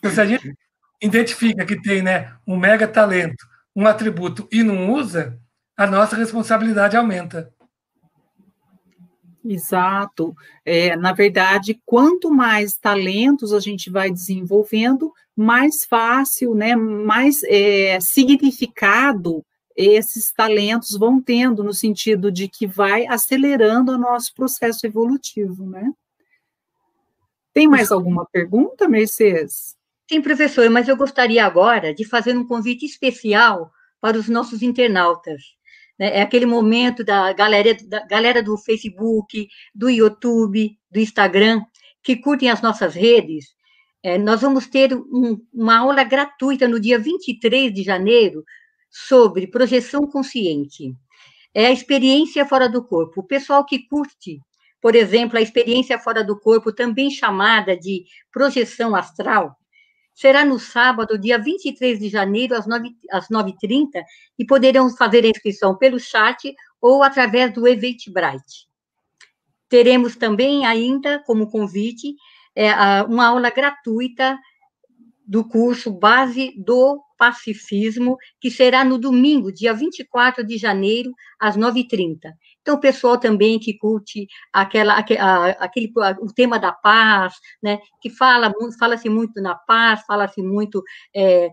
Então, se a gente identifica que tem né, um mega talento, um atributo e não usa, a nossa responsabilidade aumenta. Exato. É, na verdade, quanto mais talentos a gente vai desenvolvendo, mais fácil, né, mais é, significado esses talentos vão tendo, no sentido de que vai acelerando o nosso processo evolutivo, né? Tem mais alguma pergunta, Mercedes? Sim, professor, mas eu gostaria agora de fazer um convite especial para os nossos internautas. Né? É aquele momento da galera, da galera do Facebook, do YouTube, do Instagram, que curtem as nossas redes. É, nós vamos ter um, uma aula gratuita no dia 23 de janeiro sobre projeção consciente. É a experiência fora do corpo. O pessoal que curte, por exemplo, a experiência fora do corpo, também chamada de projeção astral, será no sábado, dia 23 de janeiro, às 9h30, às 9 e poderão fazer a inscrição pelo chat ou através do Eventbrite. Teremos também ainda, como convite, é, uma aula gratuita do curso Base do Pacifismo, que será no domingo, dia 24 de janeiro, às 9h30. Então, o pessoal também que curte aquela, aquele, o tema da paz, né, que fala fala-se muito na paz, fala-se muito é,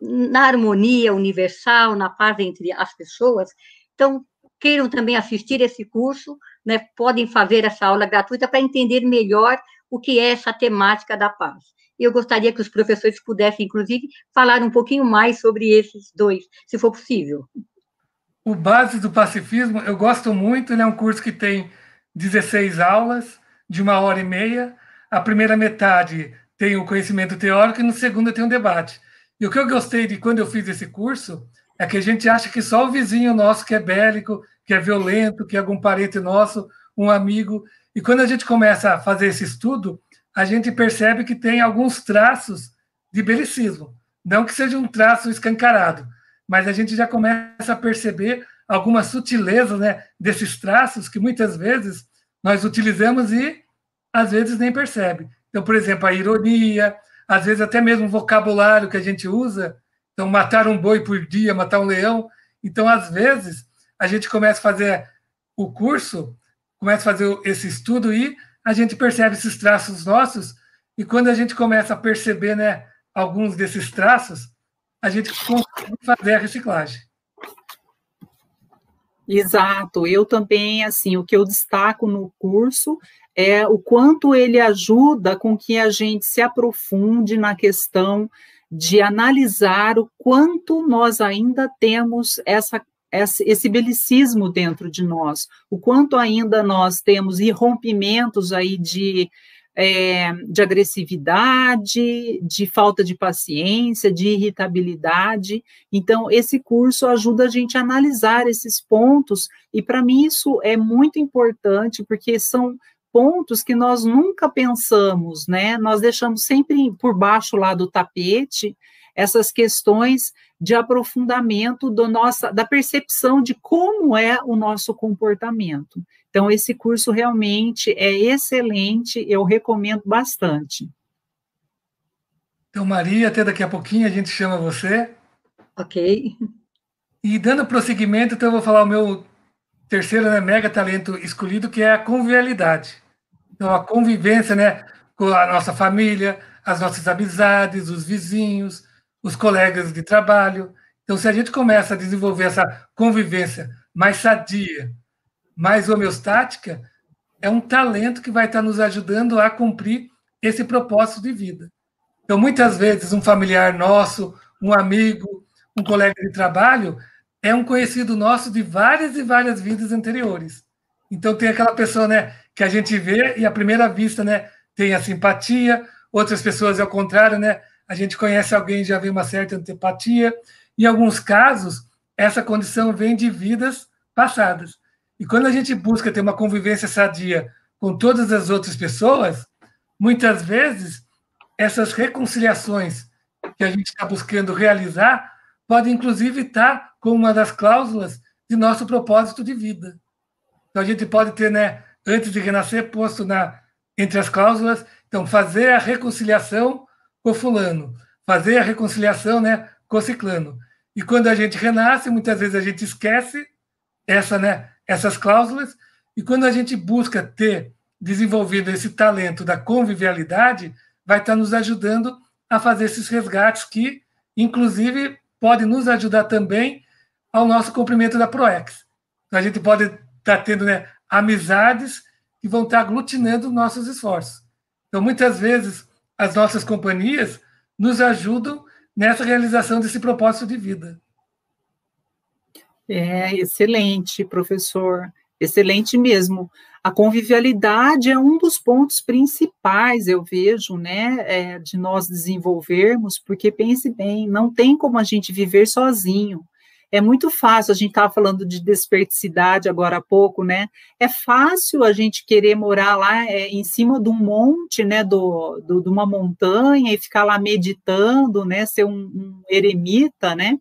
na harmonia universal, na paz entre as pessoas. Então, queiram também assistir esse curso, né, podem fazer essa aula gratuita para entender melhor o que é essa temática da paz. Eu gostaria que os professores pudessem, inclusive, falar um pouquinho mais sobre esses dois, se for possível. O Base do Pacifismo, eu gosto muito, ele é um curso que tem 16 aulas, de uma hora e meia. A primeira metade tem o conhecimento teórico e no segundo tem um debate. E o que eu gostei de quando eu fiz esse curso é que a gente acha que só o vizinho nosso que é bélico, que é violento, que é algum parente nosso, um amigo. E quando a gente começa a fazer esse estudo, a gente percebe que tem alguns traços de belicismo. Não que seja um traço escancarado, mas a gente já começa a perceber algumas sutilezas né, desses traços que muitas vezes nós utilizamos e às vezes nem percebe. Então, por exemplo, a ironia, às vezes até mesmo o vocabulário que a gente usa. Então, matar um boi por dia, matar um leão. Então, às vezes, a gente começa a fazer o curso, começa a fazer esse estudo e a gente percebe esses traços nossos. E quando a gente começa a perceber né, alguns desses traços, a gente consegue fazer a reciclagem. Exato, eu também, assim, o que eu destaco no curso é o quanto ele ajuda com que a gente se aprofunde na questão de analisar o quanto nós ainda temos essa, esse belicismo dentro de nós, o quanto ainda nós temos irrompimentos aí de é, de agressividade, de falta de paciência, de irritabilidade. Então, esse curso ajuda a gente a analisar esses pontos, e para mim isso é muito importante, porque são pontos que nós nunca pensamos, né? Nós deixamos sempre por baixo lá do tapete essas questões de aprofundamento do nossa, da percepção de como é o nosso comportamento. Então, esse curso realmente é excelente, eu recomendo bastante. Então, Maria, até daqui a pouquinho a gente chama você. Ok. E dando prosseguimento, então eu vou falar o meu terceiro né, mega talento escolhido, que é a convivialidade. Então, a convivência né, com a nossa família, as nossas amizades, os vizinhos, os colegas de trabalho. Então, se a gente começa a desenvolver essa convivência mais sadia, mais homeostática, é um talento que vai estar nos ajudando a cumprir esse propósito de vida. Então, muitas vezes, um familiar nosso, um amigo, um colega de trabalho, é um conhecido nosso de várias e várias vidas anteriores. Então, tem aquela pessoa né, que a gente vê e, à primeira vista, né, tem a simpatia, outras pessoas, ao contrário, né, a gente conhece alguém já vê uma certa antipatia. Em alguns casos, essa condição vem de vidas passadas. E quando a gente busca ter uma convivência sadia com todas as outras pessoas, muitas vezes essas reconciliações que a gente está buscando realizar pode inclusive estar como uma das cláusulas de nosso propósito de vida. Então a gente pode ter, né, antes de renascer, posto na entre as cláusulas, então fazer a reconciliação com fulano, fazer a reconciliação, né, com ciclano. E quando a gente renasce, muitas vezes a gente esquece essa, né, essas cláusulas, e quando a gente busca ter desenvolvido esse talento da convivialidade, vai estar nos ajudando a fazer esses resgates que, inclusive, podem nos ajudar também ao nosso cumprimento da PROEX. A gente pode estar tendo né, amizades que vão estar aglutinando nossos esforços. Então, muitas vezes, as nossas companhias nos ajudam nessa realização desse propósito de vida. É, excelente, professor. Excelente mesmo. A convivialidade é um dos pontos principais, eu vejo, né, é, de nós desenvolvermos, porque pense bem, não tem como a gente viver sozinho. É muito fácil, a gente estava falando de desperticidade agora há pouco, né? É fácil a gente querer morar lá é, em cima de um monte, né? Do, do, de uma montanha e ficar lá meditando, né? Ser um, um eremita, né?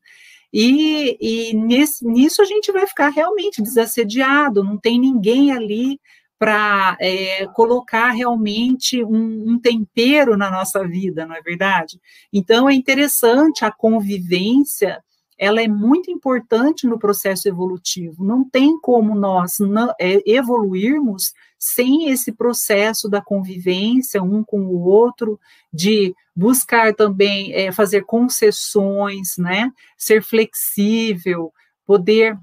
E, e nesse, nisso a gente vai ficar realmente desassediado, não tem ninguém ali para é, colocar realmente um, um, tempero na nossa vida, não é verdade? Então é interessante a convivência, ela é muito importante no processo evolutivo. Não tem como nós não, é, evoluirmos sem esse processo da convivência um com o outro, de buscar também é, fazer concessões, né, ser flexível, poder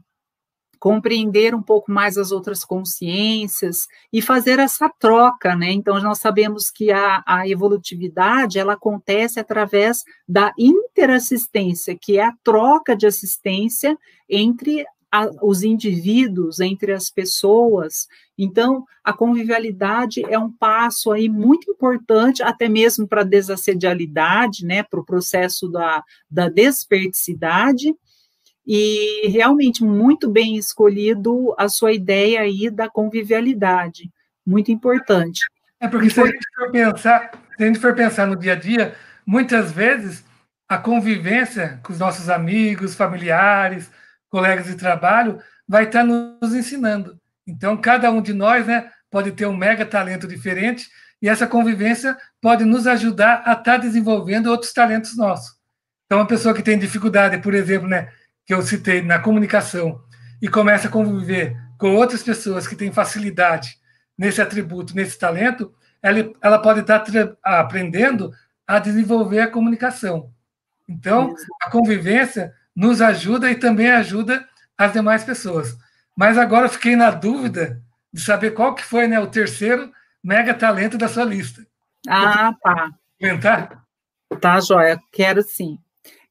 compreender um pouco mais as outras consciências e fazer essa troca, né? Então nós sabemos que a, a evolutividade ela acontece através da interassistência, que é a troca de assistência entre a, os indivíduos, entre as pessoas. Então, a convivialidade é um passo aí muito importante, até mesmo para a desassedialidade, né, para o processo da, da desperticidade, e realmente muito bem escolhido a sua ideia aí da convivialidade, muito importante. É porque se a gente for pensar, se a gente for pensar no dia a dia, muitas vezes a convivência com os nossos amigos, familiares, colegas de trabalho, vai estar nos ensinando. Então, cada um de nós né, pode ter um mega talento diferente e essa convivência pode nos ajudar a estar desenvolvendo outros talentos nossos. Então, uma pessoa que tem dificuldade, por exemplo, né, que eu citei na comunicação, e começa a conviver com outras pessoas que têm facilidade nesse atributo, nesse talento, ela, ela pode estar aprendendo a desenvolver a comunicação. Então, a convivência nos ajuda e também ajuda as demais pessoas. Mas agora eu fiquei na dúvida de saber qual que foi né, o terceiro mega talento da sua lista. Ah, tá. Comentar? Tá, joia. Quero sim.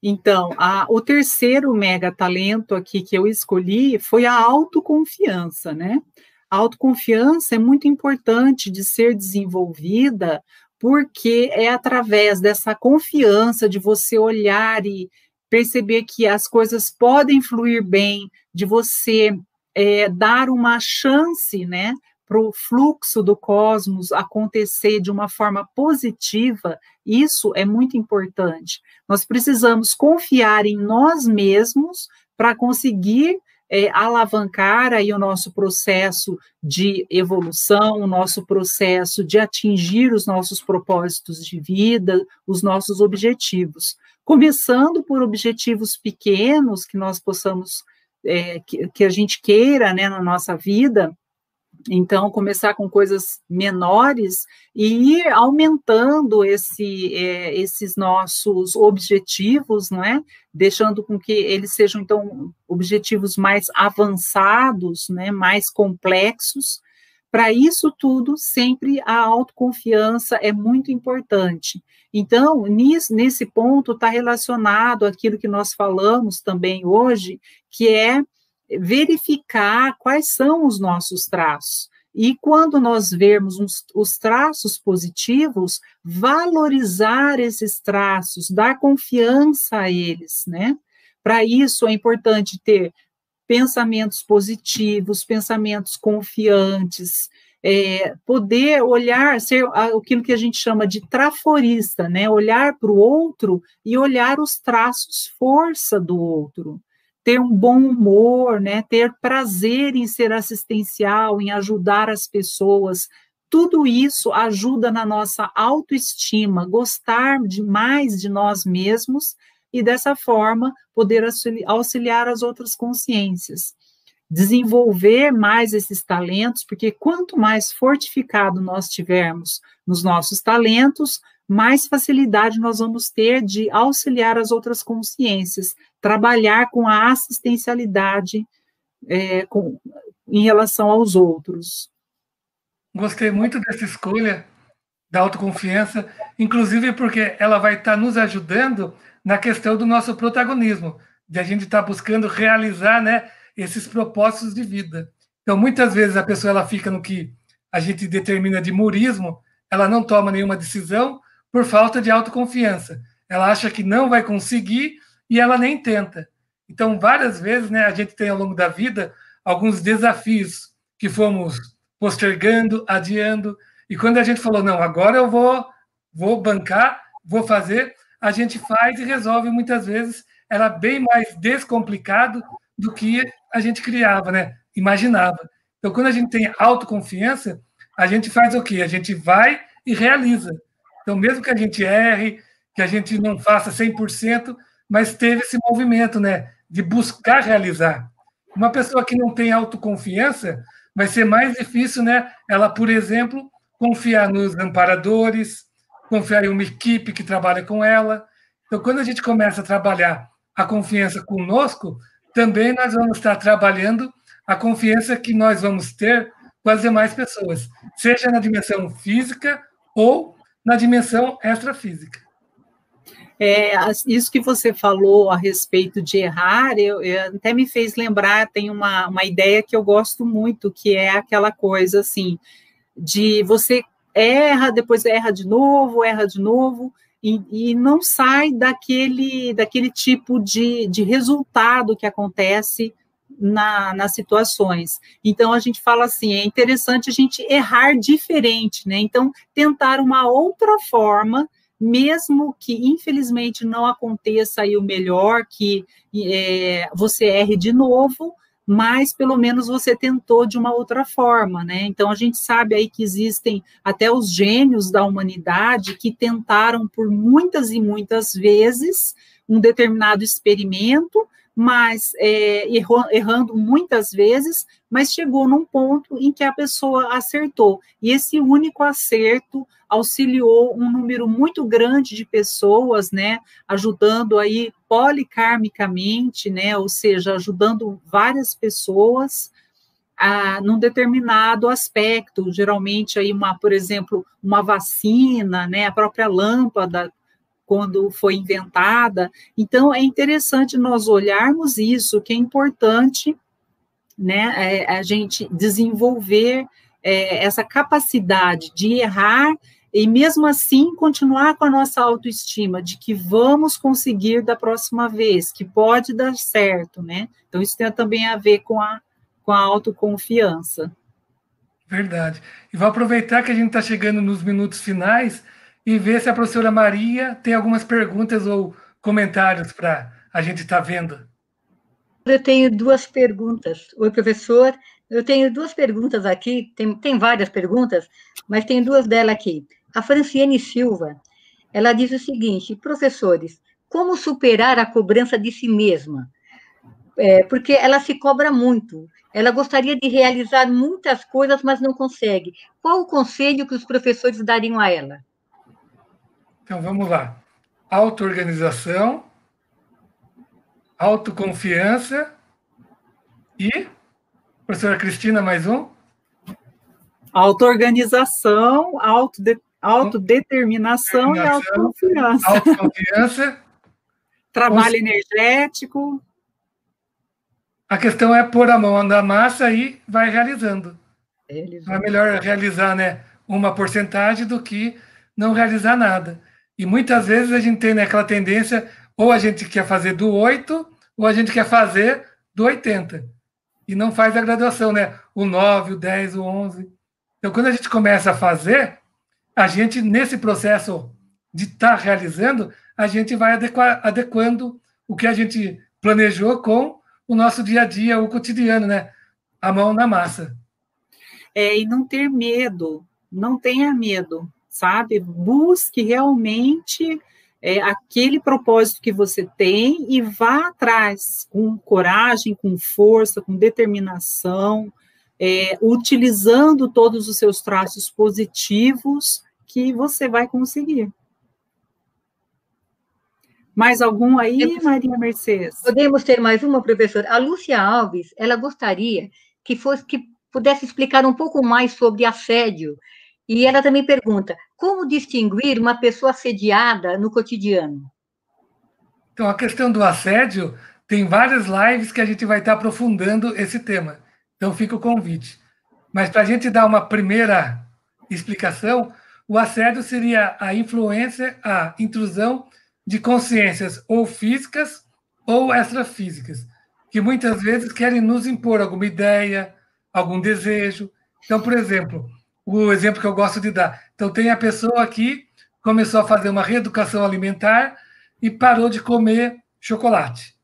Então, a, o terceiro mega talento aqui que eu escolhi foi a autoconfiança, né? A autoconfiança é muito importante de ser desenvolvida porque é através dessa confiança de você olhar e perceber que as coisas podem fluir bem, de você é, dar uma chance, né, para o fluxo do cosmos acontecer de uma forma positiva, isso é muito importante. Nós precisamos confiar em nós mesmos para conseguir é, alavancar aí o nosso processo de evolução, o nosso processo de atingir os nossos propósitos de vida, os nossos objetivos começando por objetivos pequenos que nós possamos, é, que, que, a gente queira né, na nossa vida. Então, começar com coisas menores e ir aumentando esse, é, esses nossos objetivos, não é? Deixando com que eles sejam, então, objetivos mais avançados, né, mais complexos, para isso tudo, sempre a autoconfiança é muito importante. Então, nisso, nesse ponto está relacionado aquilo que nós falamos também hoje, que é verificar quais são os nossos traços. E quando nós vermos uns, os traços positivos, valorizar esses traços, dar confiança a eles, né? Para isso é importante ter pensamentos positivos, pensamentos confiantes, é, poder olhar, ser aquilo que a gente chama de traforista, né? Olhar para o outro e olhar os traços força do outro. Ter um bom humor, né? Ter prazer em ser assistencial, em ajudar as pessoas. Tudo isso ajuda na nossa autoestima, gostar de mais de nós mesmos e dessa forma poder auxiliar as outras consciências desenvolver mais esses talentos, porque quanto mais fortificado nós tivermos nos nossos talentos, mais facilidade nós vamos ter de auxiliar as outras consciências, trabalhar com a assistencialidade é, com, em relação aos outros. Gostei muito dessa escolha da autoconfiança, inclusive porque ela vai estar nos ajudando na questão do nosso protagonismo, de a gente estar buscando realizar, né, esses propósitos de vida. Então, muitas vezes a pessoa ela fica no que a gente determina de murismo, ela não toma nenhuma decisão por falta de autoconfiança. Ela acha que não vai conseguir e ela nem tenta. Então, várias vezes, né, a gente tem ao longo da vida alguns desafios que fomos postergando, adiando, e quando a gente falou, não, agora eu vou, vou bancar, vou fazer, a gente faz e resolve muitas vezes, era bem mais descomplicado do que a gente criava, né? Imaginava. Então, quando a gente tem autoconfiança, a gente faz o quê? A gente vai e realiza. Então, mesmo que a gente erre, que a gente não faça 100%, mas teve esse movimento, né? De buscar realizar. Uma pessoa que não tem autoconfiança, vai ser mais difícil, né? Ela, por exemplo, confiar nos amparadores, confiar em uma equipe que trabalha com ela. Então, quando a gente começa a trabalhar a confiança conosco, também nós vamos estar trabalhando a confiança que nós vamos ter com as demais pessoas, seja na dimensão física ou na dimensão extrafísica. É, isso que você falou a respeito de errar, eu, eu, até me fez lembrar, tem uma, uma ideia que eu gosto muito, que é aquela coisa assim, de você erra, depois erra de novo, erra de novo, e, e não sai daquele, daquele tipo de, de resultado que acontece na, nas situações. Então, a gente fala assim: é interessante a gente errar diferente, né? Então, tentar uma outra forma, mesmo que infelizmente não aconteça aí o melhor, que é, você erre de novo, mas pelo menos você tentou de uma outra forma, né? Então a gente sabe aí que existem até os gênios da humanidade que tentaram por muitas e muitas vezes um determinado experimento, mas é, errou, errando muitas vezes, mas chegou num ponto em que a pessoa acertou. E esse único acerto auxiliou um número muito grande de pessoas, né, ajudando aí polikarmicamente, né, ou seja, ajudando várias pessoas a, num determinado aspecto, geralmente aí uma, por exemplo, uma vacina, né, a própria lâmpada quando foi inventada. Então é interessante nós olharmos isso, que é importante, né, é, a gente desenvolver é, essa capacidade de errar e mesmo assim continuar com a nossa autoestima de que vamos conseguir da próxima vez, que pode dar certo, né? Então isso tem também a ver com a, com a autoconfiança. Verdade. E vou aproveitar que a gente está chegando nos minutos finais e ver se a professora Maria tem algumas perguntas ou comentários para a gente estar tá vendo. Eu tenho duas perguntas. Oi, professor. Eu tenho duas perguntas aqui, tem, tem várias perguntas, mas tem duas delas aqui. A Franciane Silva, ela diz o seguinte, professores, como superar a cobrança de si mesma? É, porque ela se cobra muito. Ela gostaria de realizar muitas coisas, mas não consegue. Qual o conselho que os professores dariam a ela? Então vamos lá. Auto-organização, autoconfiança e. Professora Cristina, mais um? Auto-organização, autode autodeterminação e autoconfiança. Autoconfiança. Trabalho energético. A questão é pôr a mão na massa e vai realizando. É melhor realizar né, uma porcentagem do que não realizar nada. E muitas vezes a gente tem né, aquela tendência, ou a gente quer fazer do 8, ou a gente quer fazer do 80. E não faz a graduação, né? O 9, o 10, o 11. Então, quando a gente começa a fazer, a gente, nesse processo de estar tá realizando, a gente vai adequar, adequando o que a gente planejou com o nosso dia a dia, o cotidiano, né? A mão na massa. É, e não ter medo, não tenha medo, sabe? Busque realmente é, aquele propósito que você tem e vá atrás com coragem, com força, com determinação, é, utilizando todos os seus traços positivos que você vai conseguir. Mais algum aí, Maria Mercedes? Podemos ter mais uma, professora. A Lúcia Alves, ela gostaria que fosse que pudesse explicar um pouco mais sobre assédio. E ela também pergunta: como distinguir uma pessoa assediada no cotidiano? Então, a questão do assédio, tem várias lives que a gente vai estar aprofundando esse tema. Então, fica o convite. Mas, para a gente dar uma primeira explicação, o assédio seria a influência, a intrusão de consciências ou físicas ou extrafísicas, que muitas vezes querem nos impor alguma ideia, algum desejo. Então, por exemplo, o exemplo que eu gosto de dar. Então, tem a pessoa que começou a fazer uma reeducação alimentar e parou de comer chocolate.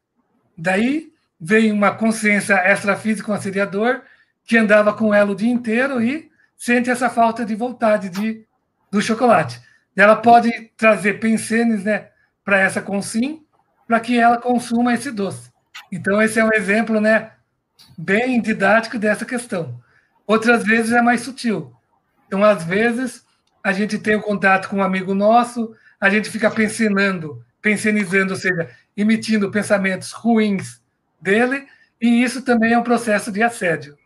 Daí vem uma consciência extrafísica, um assediador, que andava com ela o dia inteiro e sente essa falta de vontade de, do chocolate. Ela pode trazer pensenes né, para essa consim, para que ela consuma esse doce. Então, esse é um exemplo né, bem didático dessa questão. Outras vezes é mais sutil. Então, às vezes, a gente tem o um contato com um amigo nosso, a gente fica pensionando, pensionizando, ou seja, emitindo pensamentos ruins dele, e isso também é um processo de assédio.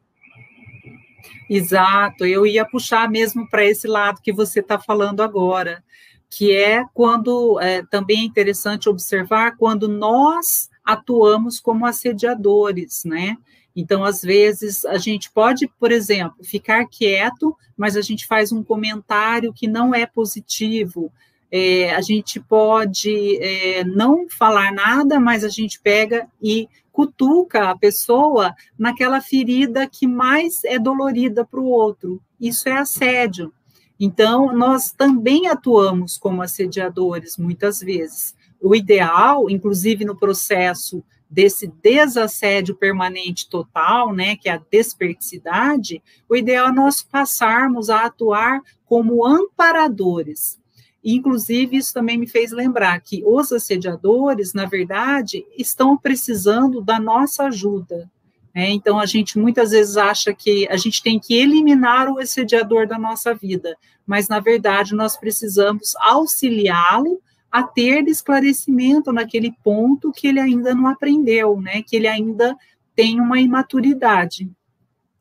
Exato, eu ia puxar mesmo para esse lado que você está falando agora, que é quando é, também é interessante observar quando nós atuamos como assediadores, né? Então, às vezes, a gente pode, por exemplo, ficar quieto, mas a gente faz um comentário que não é positivo. É, a gente pode é, não falar nada, mas a gente pega e cutuca a pessoa naquela ferida que mais é dolorida para o outro. Isso é assédio. Então, nós também atuamos como assediadores, muitas vezes. O ideal, inclusive no processo desse desassédio permanente total, né, que é a desperticidade, o ideal é nós passarmos a atuar como amparadores. Inclusive, isso também me fez lembrar que os assediadores, na verdade, estão precisando da nossa ajuda. Né? Então, a gente muitas vezes acha que a gente tem que eliminar o assediador da nossa vida, mas, na verdade, nós precisamos auxiliá-lo a ter esclarecimento naquele ponto que ele ainda não aprendeu, né? Que ele ainda tem uma imaturidade.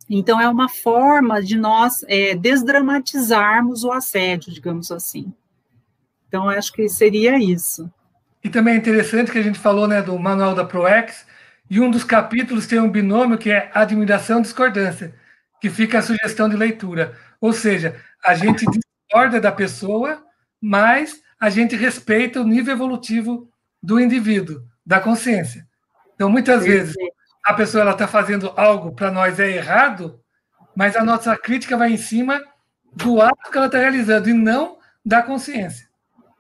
Então, é uma forma de nós é, desdramatizarmos o assédio, digamos assim. Então, acho que seria isso. E também é interessante que a gente falou né, do manual da ProEx, e um dos capítulos tem um binômio que é admiração discordância, que fica a sugestão de leitura. Ou seja, a gente discorda da pessoa, mas a gente respeita o nível evolutivo do indivíduo, da consciência. Então, muitas vezes, a pessoa está fazendo algo para nós é errado, mas a nossa crítica vai em cima do ato que ela está realizando e não da consciência.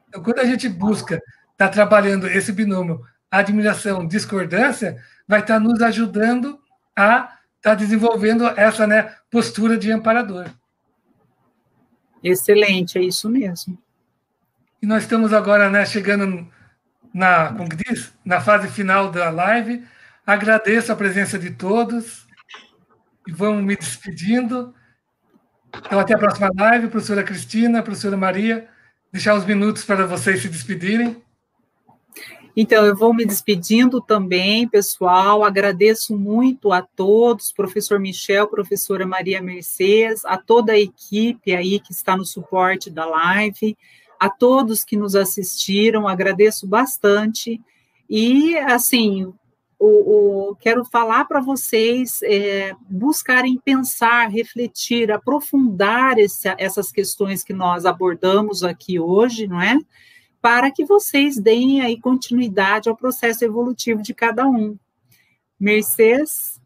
Então, quando a gente busca estar tá trabalhando esse binômio admiração, discordância, vai estar tá nos ajudando a estar tá desenvolvendo essa né, postura de amparador. Excelente, é isso mesmo. E nós estamos agora né, chegando na, como diz, na fase final da live. Agradeço a presença de todos e vamos me despedindo. Então, até a próxima live, professora Cristina, professora Maria. Deixar uns minutos para vocês se despedirem. Então, eu vou me despedindo também, pessoal. Agradeço muito a todos, professor Michel, professora Maria Mercedes, a toda a equipe aí que está no suporte da live a todos que nos assistiram, agradeço bastante. E, assim, o, o quero falar para vocês é, buscarem pensar, refletir, aprofundar esse, essas questões que nós abordamos aqui hoje, não é? Para que vocês deem aí continuidade ao processo evolutivo de cada um. Mercedes?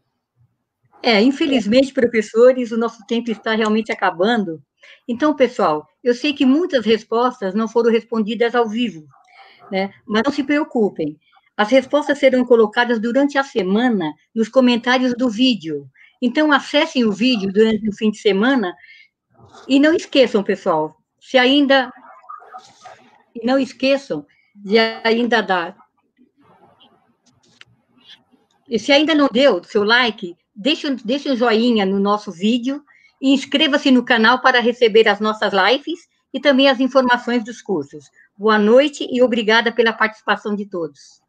É, infelizmente, professores, o nosso tempo está realmente acabando. Então, pessoal, eu sei que muitas respostas não foram respondidas ao vivo, né? Mas não se preocupem. As respostas serão colocadas durante a semana nos comentários do vídeo. Então, acessem o vídeo durante o fim de semana e não esqueçam, pessoal, se ainda não esqueçam de ainda dar e se ainda não deu seu like, deixe, deixe um joinha no nosso vídeo e inscreva-se no canal para receber as nossas lives e também as informações dos cursos. Boa noite e obrigada pela participação de todos.